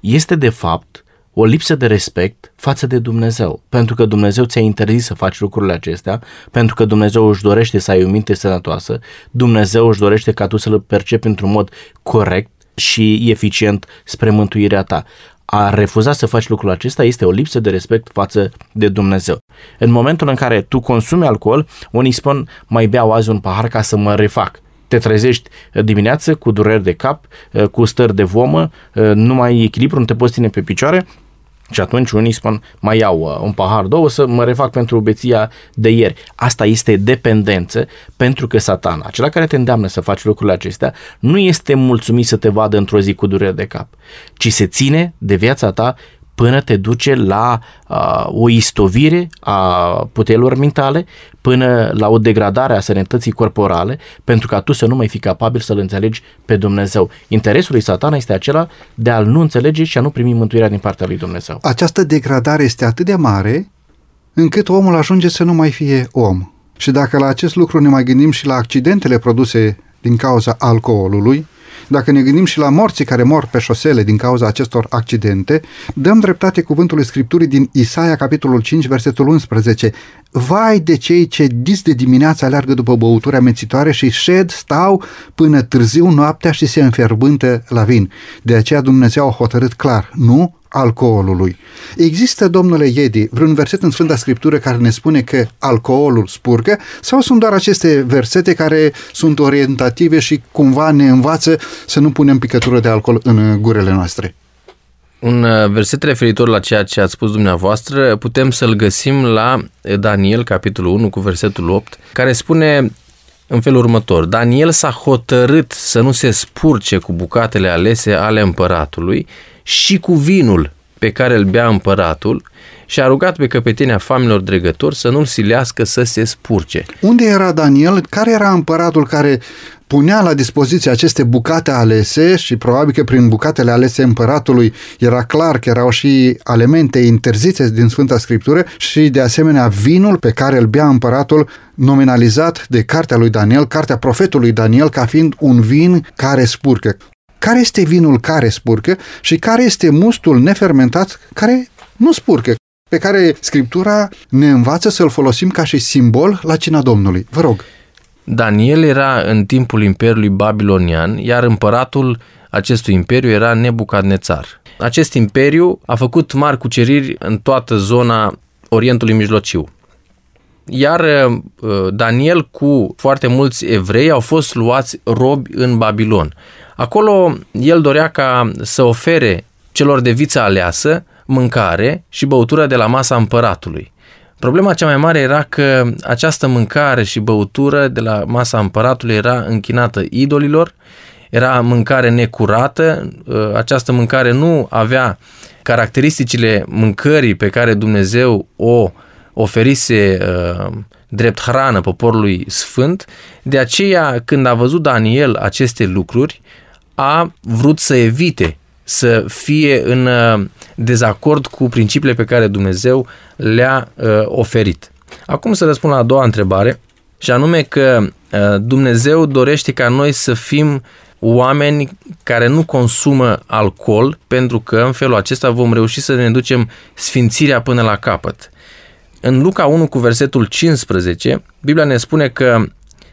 este de fapt o lipsă de respect față de Dumnezeu. Pentru că Dumnezeu ți-a interzis să faci lucrurile acestea, pentru că Dumnezeu își dorește să ai o minte sănătoasă, Dumnezeu își dorește ca tu să-L percepi într-un mod corect și eficient spre mântuirea ta. A refuza să faci lucrul acesta este o lipsă de respect față de Dumnezeu. În momentul în care tu consumi alcool, unii spun mai beau azi un pahar ca să mă refac te trezești dimineață cu dureri de cap, cu stări de vomă, nu mai ai echilibru, nu te poți ține pe picioare și atunci unii spun, mai iau uh, un pahar, două să mă refac pentru beția de ieri. Asta este dependență pentru că satana, acela care te îndeamnă să faci lucrurile acestea, nu este mulțumit să te vadă într-o zi cu durere de cap, ci se ține de viața ta până te duce la uh, o istovire a puterilor mentale, până la o degradare a sănătății corporale, pentru ca tu să nu mai fii capabil să-L înțelegi pe Dumnezeu. Interesul lui satana este acela de a-L nu înțelege și a nu primi mântuirea din partea lui Dumnezeu. Această degradare este atât de mare încât omul ajunge să nu mai fie om. Și dacă la acest lucru ne mai gândim și la accidentele produse din cauza alcoolului, dacă ne gândim și la morții care mor pe șosele din cauza acestor accidente, dăm dreptate cuvântului Scripturii din Isaia, capitolul 5, versetul 11. Vai de cei ce dis de dimineață aleargă după băuturi amețitoare și șed, stau până târziu noaptea și se înferbântă la vin. De aceea Dumnezeu a hotărât clar, nu alcoolului. Există, domnule Iedi, vreun verset în Sfânta Scriptură care ne spune că alcoolul spurcă sau sunt doar aceste versete care sunt orientative și cumva ne învață să nu punem picătură de alcool în gurile noastre? Un uh, verset referitor la ceea ce ați spus dumneavoastră putem să-l găsim la Daniel, capitolul 1, cu versetul 8, care spune în felul următor. Daniel s-a hotărât să nu se spurce cu bucatele alese ale împăratului și cu vinul pe care îl bea împăratul și a rugat pe căpetenia familor dregători să nu-l silească să se spurce. Unde era Daniel? Care era împăratul care punea la dispoziție aceste bucate alese și probabil că prin bucatele alese împăratului era clar că erau și elemente interzise din Sfânta Scriptură și de asemenea vinul pe care îl bea împăratul nominalizat de cartea lui Daniel, cartea profetului Daniel ca fiind un vin care spurcă. Care este vinul care spurcă și care este mustul nefermentat care nu spurcă, pe care Scriptura ne învață să-l folosim ca și simbol la cina Domnului. Vă rog. Daniel era în timpul Imperiului Babilonian, iar împăratul acestui imperiu era Nebucadnețar. Acest imperiu a făcut mari cuceriri în toată zona Orientului Mijlociu. Iar uh, Daniel cu foarte mulți evrei au fost luați robi în Babilon. Acolo el dorea ca să ofere celor de viță aleasă mâncare și băutură de la masa împăratului. Problema cea mai mare era că această mâncare și băutură de la masa împăratului era închinată idolilor, era mâncare necurată, ă, această mâncare nu avea caracteristicile mâncării pe care Dumnezeu o oferise uh, drept hrană poporului sfânt, de aceea când a văzut Daniel aceste lucruri, a vrut să evite să fie în uh, dezacord cu principiile pe care Dumnezeu le-a uh, oferit. Acum să răspund la a doua întrebare, și anume că uh, Dumnezeu dorește ca noi să fim oameni care nu consumă alcool, pentru că în felul acesta vom reuși să ne ducem sfințirea până la capăt. În Luca 1 cu versetul 15, Biblia ne spune că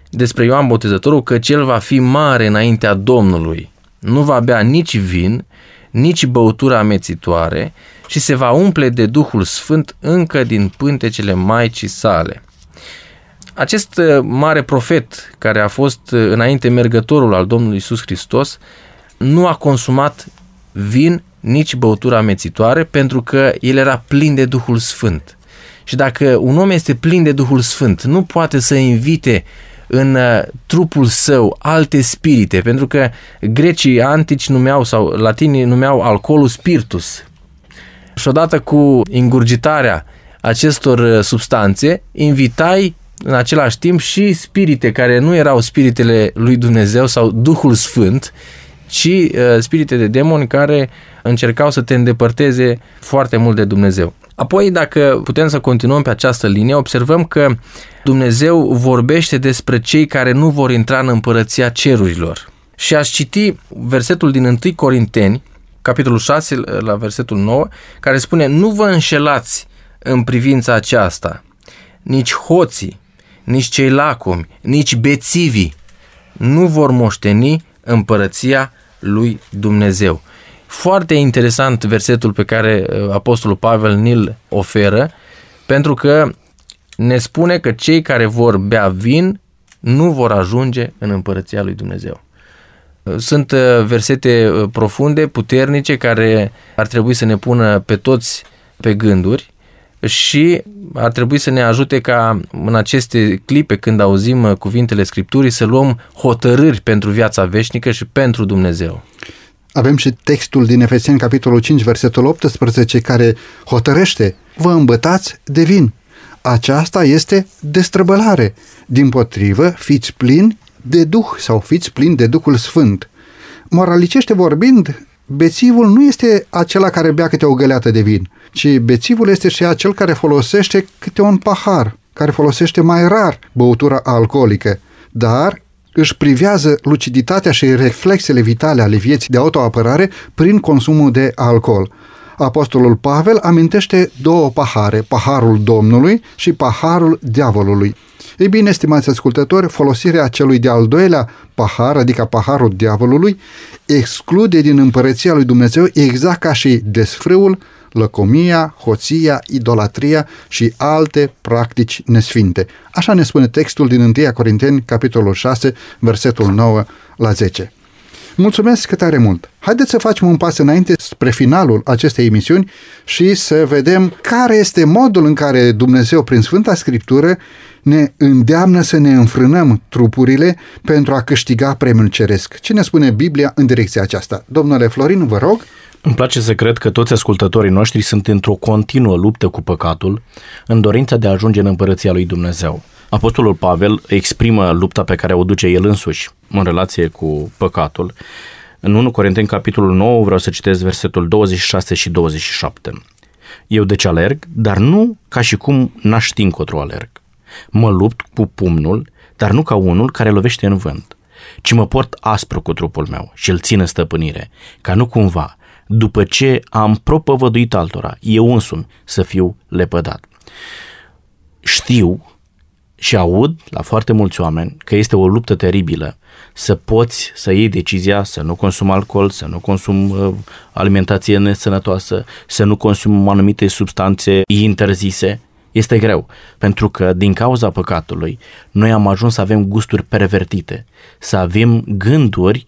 despre Ioan Botezătorul că cel va fi mare înaintea Domnului. Nu va bea nici vin, nici băutura amețitoare și se va umple de Duhul Sfânt încă din pântecele Maicii sale. Acest uh, mare profet, care a fost uh, înainte mergătorul al Domnului Isus Hristos, nu a consumat vin nici băutura amețitoare pentru că el era plin de Duhul Sfânt. Și dacă un om este plin de Duhul Sfânt, nu poate să invite în uh, trupul său alte spirite, pentru că grecii antici numeau sau latinii numeau alcoolul spiritus. Și odată cu ingurgitarea acestor uh, substanțe, invitai în același timp și spirite care nu erau spiritele lui Dumnezeu sau Duhul Sfânt, ci uh, spirite de demoni care încercau să te îndepărteze foarte mult de Dumnezeu. Apoi, dacă putem să continuăm pe această linie, observăm că Dumnezeu vorbește despre cei care nu vor intra în împărăția cerurilor. Și aș citi versetul din 1 Corinteni, capitolul 6, la versetul 9, care spune Nu vă înșelați în privința aceasta, nici hoții, nici cei lacomi, nici bețivii nu vor moșteni împărăția lui Dumnezeu. Foarte interesant versetul pe care uh, Apostolul Pavel ni-l oferă, pentru că ne spune că cei care vor bea vin nu vor ajunge în împărăția lui Dumnezeu. Uh, sunt uh, versete profunde, puternice, care ar trebui să ne pună pe toți pe gânduri și ar trebui să ne ajute ca în aceste clipe, când auzim cuvintele Scripturii, să luăm hotărâri pentru viața veșnică și pentru Dumnezeu. Avem și textul din Efeseni, capitolul 5, versetul 18, care hotărăște, vă îmbătați de vin. Aceasta este destrăbălare. Din potrivă, fiți plini de Duh sau fiți plini de Duhul Sfânt. Moralicește vorbind, bețivul nu este acela care bea câte o găleată de vin, ci bețivul este și acel care folosește câte un pahar, care folosește mai rar băutura alcoolică, dar își privează luciditatea și reflexele vitale ale vieții de autoapărare prin consumul de alcool. Apostolul Pavel amintește două pahare, paharul Domnului și paharul diavolului. Ei bine, stimați ascultători, folosirea celui de-al doilea pahar, adică paharul diavolului, exclude din împărăția lui Dumnezeu exact ca și desfrâul, lăcomia, hoția, idolatria și alte practici nesfinte. Așa ne spune textul din 1 Corinteni, capitolul 6, versetul 9 la 10. Mulțumesc tare mult! Haideți să facem un pas înainte spre finalul acestei emisiuni și să vedem care este modul în care Dumnezeu, prin Sfânta Scriptură, ne îndeamnă să ne înfrânăm trupurile pentru a câștiga premiul ceresc. Ce ne spune Biblia în direcția aceasta? Domnule Florin, vă rog. Îmi place să cred că toți ascultătorii noștri sunt într-o continuă luptă cu păcatul, în dorința de a ajunge în împărăția lui Dumnezeu. Apostolul Pavel exprimă lupta pe care o duce el însuși în relație cu păcatul. În 1 Corinteni, capitolul 9, vreau să citesc versetul 26 și 27. Eu deci alerg, dar nu ca și cum n-aș ști încotro alerg. Mă lupt cu pumnul, dar nu ca unul care lovește în vânt, ci mă port aspru cu trupul meu și îl țin în stăpânire, ca nu cumva, după ce am propovăduit altora, eu însumi să fiu lepădat. Știu și aud la foarte mulți oameni că este o luptă teribilă să poți să iei decizia să nu consumi alcool, să nu consumi uh, alimentație nesănătoasă, să nu consumi anumite substanțe interzise. Este greu, pentru că din cauza păcatului noi am ajuns să avem gusturi pervertite, să avem gânduri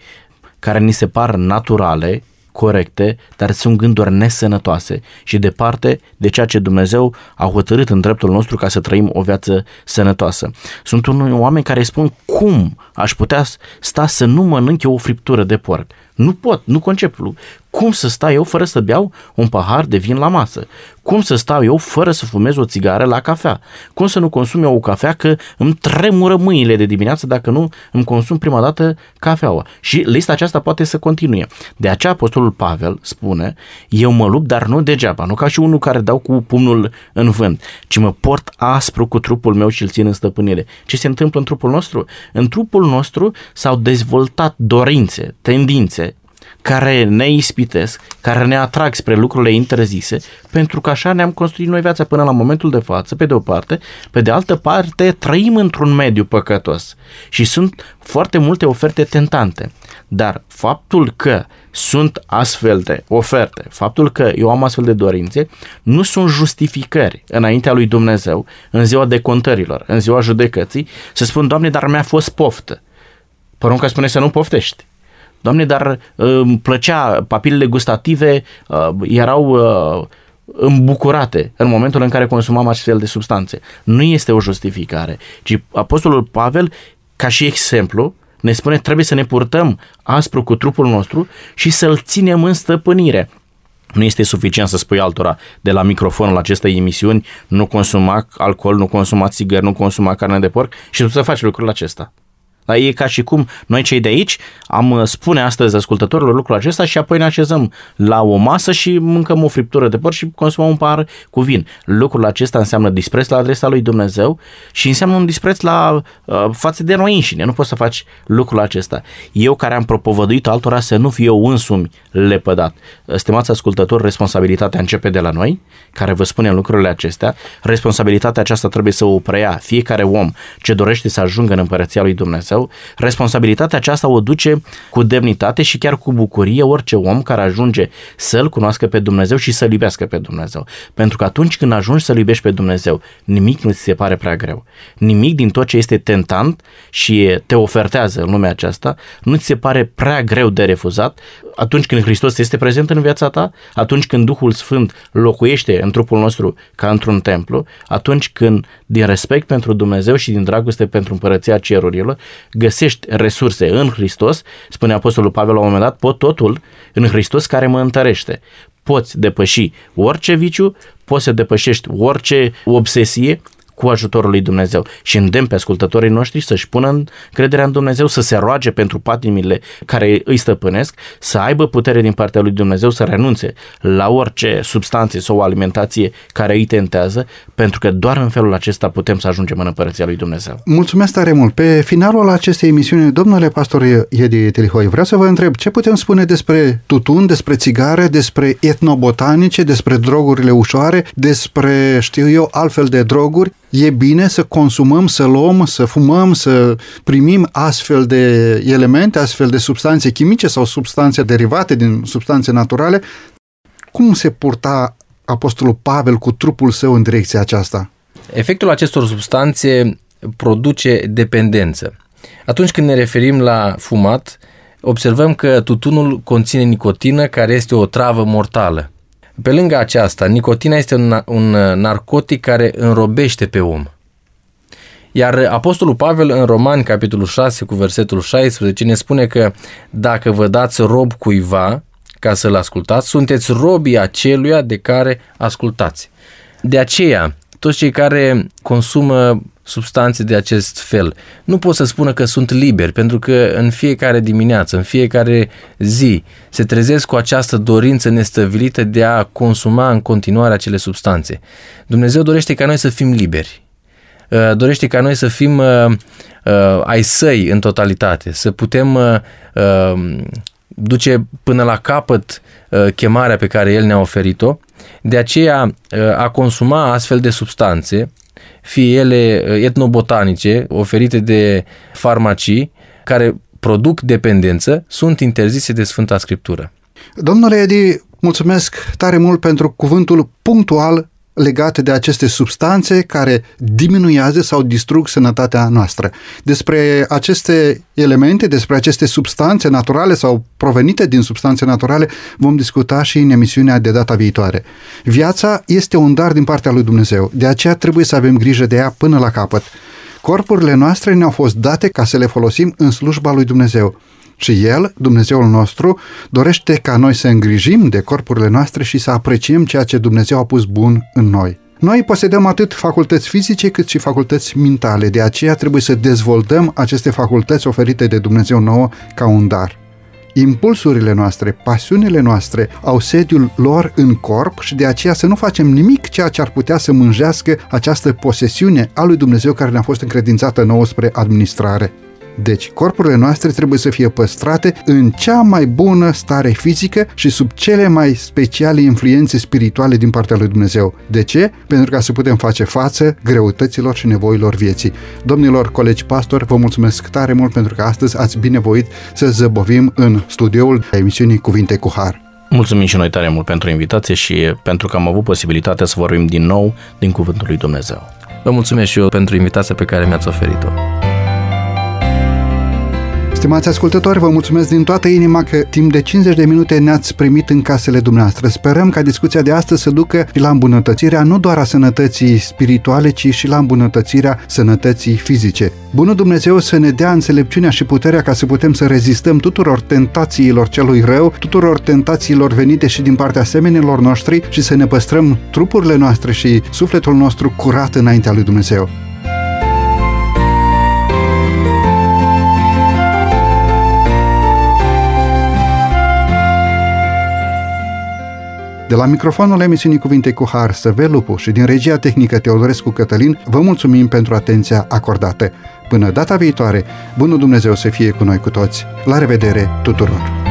care ni se par naturale corecte, dar sunt gânduri nesănătoase și departe de ceea ce Dumnezeu a hotărât în dreptul nostru ca să trăim o viață sănătoasă. Sunt unui oameni care spun cum aș putea sta să nu mănânc eu o friptură de porc. Nu pot, nu concep. Cum să stau eu fără să beau un pahar de vin la masă? Cum să stau eu fără să fumez o țigară la cafea? Cum să nu consum eu o cafea că îmi tremură mâinile de dimineață dacă nu îmi consum prima dată cafeaua? Și lista aceasta poate să continue. De aceea Apostolul Pavel spune, eu mă lupt, dar nu degeaba, nu ca și unul care dau cu pumnul în vânt, ci mă port aspru cu trupul meu și îl țin în stăpânire. Ce se întâmplă în trupul nostru? În trupul nostru s-au dezvoltat dorințe, tendințe care ne ispitesc, care ne atrag spre lucrurile interzise, pentru că așa ne-am construit noi viața până la momentul de față, pe de o parte, pe de altă parte trăim într-un mediu păcătos și sunt foarte multe oferte tentante. Dar faptul că sunt astfel de oferte, faptul că eu am astfel de dorințe, nu sunt justificări înaintea lui Dumnezeu, în ziua decontărilor, în ziua judecății, să spun, Doamne, dar mi-a fost poftă. Porunca spune să nu poftești. Doamne, dar îmi plăcea, papilele gustative uh, erau uh, îmbucurate în momentul în care consumam astfel de substanțe. Nu este o justificare, ci Apostolul Pavel, ca și exemplu, ne spune trebuie să ne purtăm aspru cu trupul nostru și să-l ținem în stăpânire. Nu este suficient să spui altora de la microfonul acestei emisiuni nu consuma alcool, nu consuma țigări, nu consuma carne de porc și tu să faci lucrul acesta. Dar e ca și cum noi cei de aici am uh, spune astăzi ascultătorilor lucrul acesta și apoi ne așezăm la o masă și mâncăm o friptură de porc și consumăm un par cu vin. Lucrul acesta înseamnă dispreț la adresa lui Dumnezeu și înseamnă un dispreț la uh, față de noi înșine. Nu poți să faci lucrul acesta. Eu care am propovăduit altora să nu fiu eu însumi lepădat. Stimați ascultători, responsabilitatea începe de la noi, care vă spunem lucrurile acestea. Responsabilitatea aceasta trebuie să o preia fiecare om ce dorește să ajungă în împărăția lui Dumnezeu său, responsabilitatea aceasta o duce cu demnitate și chiar cu bucurie orice om care ajunge să-L cunoască pe Dumnezeu și să-L iubească pe Dumnezeu. Pentru că atunci când ajungi să-L iubești pe Dumnezeu, nimic nu ți se pare prea greu. Nimic din tot ce este tentant și te ofertează în lumea aceasta nu ți se pare prea greu de refuzat atunci când Hristos este prezent în viața ta, atunci când Duhul Sfânt locuiește în trupul nostru ca într-un templu, atunci când din respect pentru Dumnezeu și din dragoste pentru împărăția cerurilor, găsești resurse în Hristos, spune Apostolul Pavel la un moment dat, pot totul în Hristos care mă întărește. Poți depăși orice viciu, poți să depășești orice obsesie, cu ajutorul lui Dumnezeu și îndemn pe ascultătorii noștri să-și pună încrederea în Dumnezeu, să se roage pentru patimile care îi stăpânesc, să aibă putere din partea lui Dumnezeu să renunțe la orice substanțe sau alimentație care îi tentează, pentru că doar în felul acesta putem să ajungem în împărăția lui Dumnezeu. Mulțumesc tare mult! Pe finalul acestei emisiuni, domnule pastor Edi Telihoi, vreau să vă întreb ce putem spune despre tutun, despre țigare, despre etnobotanice, despre drogurile ușoare, despre, știu eu, altfel de droguri e bine să consumăm, să luăm, să fumăm, să primim astfel de elemente, astfel de substanțe chimice sau substanțe derivate din substanțe naturale. Cum se purta Apostolul Pavel cu trupul său în direcția aceasta? Efectul acestor substanțe produce dependență. Atunci când ne referim la fumat, observăm că tutunul conține nicotină, care este o travă mortală. Pe lângă aceasta, nicotina este un, un narcotic care înrobește pe om. Iar Apostolul Pavel în Roman, capitolul 6, cu versetul 16, ne spune că dacă vă dați rob cuiva ca să-l ascultați, sunteți robii aceluia de care ascultați. De aceea, toți cei care consumă substanțe de acest fel. Nu pot să spună că sunt liberi, pentru că în fiecare dimineață, în fiecare zi, se trezesc cu această dorință nestăvilită de a consuma în continuare acele substanțe. Dumnezeu dorește ca noi să fim liberi. Uh, dorește ca noi să fim uh, uh, ai săi în totalitate, să putem duce până la capăt chemarea pe care El ne-a oferit-o. De aceea, a consuma astfel de substanțe fie ele uh, etnobotanice oferite de farmacii care produc dependență, sunt interzise de Sfânta Scriptură. Domnule Edi, mulțumesc tare mult pentru cuvântul punctual legate de aceste substanțe care diminuează sau distrug sănătatea noastră. Despre aceste elemente, despre aceste substanțe naturale sau provenite din substanțe naturale vom discuta și în emisiunea de data viitoare. Viața este un dar din partea lui Dumnezeu, de aceea trebuie să avem grijă de ea până la capăt. Corpurile noastre ne-au fost date ca să le folosim în slujba lui Dumnezeu. Și El, Dumnezeul nostru, dorește ca noi să îngrijim de corpurile noastre și să apreciem ceea ce Dumnezeu a pus bun în noi. Noi posedăm atât facultăți fizice cât și facultăți mentale, de aceea trebuie să dezvoltăm aceste facultăți oferite de Dumnezeu nouă ca un dar. Impulsurile noastre, pasiunile noastre au sediul lor în corp și de aceea să nu facem nimic ceea ce ar putea să mânjească această posesiune a lui Dumnezeu care ne-a fost încredințată nouă spre administrare. Deci, corpurile noastre trebuie să fie păstrate în cea mai bună stare fizică și sub cele mai speciale influențe spirituale din partea lui Dumnezeu. De ce? Pentru ca să putem face față greutăților și nevoilor vieții. Domnilor colegi pastori, vă mulțumesc tare mult pentru că astăzi ați binevoit să zăbovim în studioul emisiunii Cuvinte cu Har. Mulțumim și noi tare mult pentru invitație și pentru că am avut posibilitatea să vorbim din nou din Cuvântul lui Dumnezeu. Vă mulțumesc și eu pentru invitația pe care mi-ați oferit-o. Stimați ascultători, vă mulțumesc din toată inima că timp de 50 de minute ne-ați primit în casele dumneavoastră. Sperăm ca discuția de astăzi să ducă la îmbunătățirea nu doar a sănătății spirituale, ci și la îmbunătățirea sănătății fizice. Bunul Dumnezeu să ne dea înțelepciunea și puterea ca să putem să rezistăm tuturor tentațiilor celui rău, tuturor tentațiilor venite și din partea semenilor noștri și să ne păstrăm trupurile noastre și sufletul nostru curat înaintea lui Dumnezeu. De la microfonul emisiunii Cuvinte cu Har, Săvel Lupu și din regia tehnică Teodorescu Cătălin, vă mulțumim pentru atenția acordată. Până data viitoare, bunul Dumnezeu să fie cu noi cu toți. La revedere tuturor!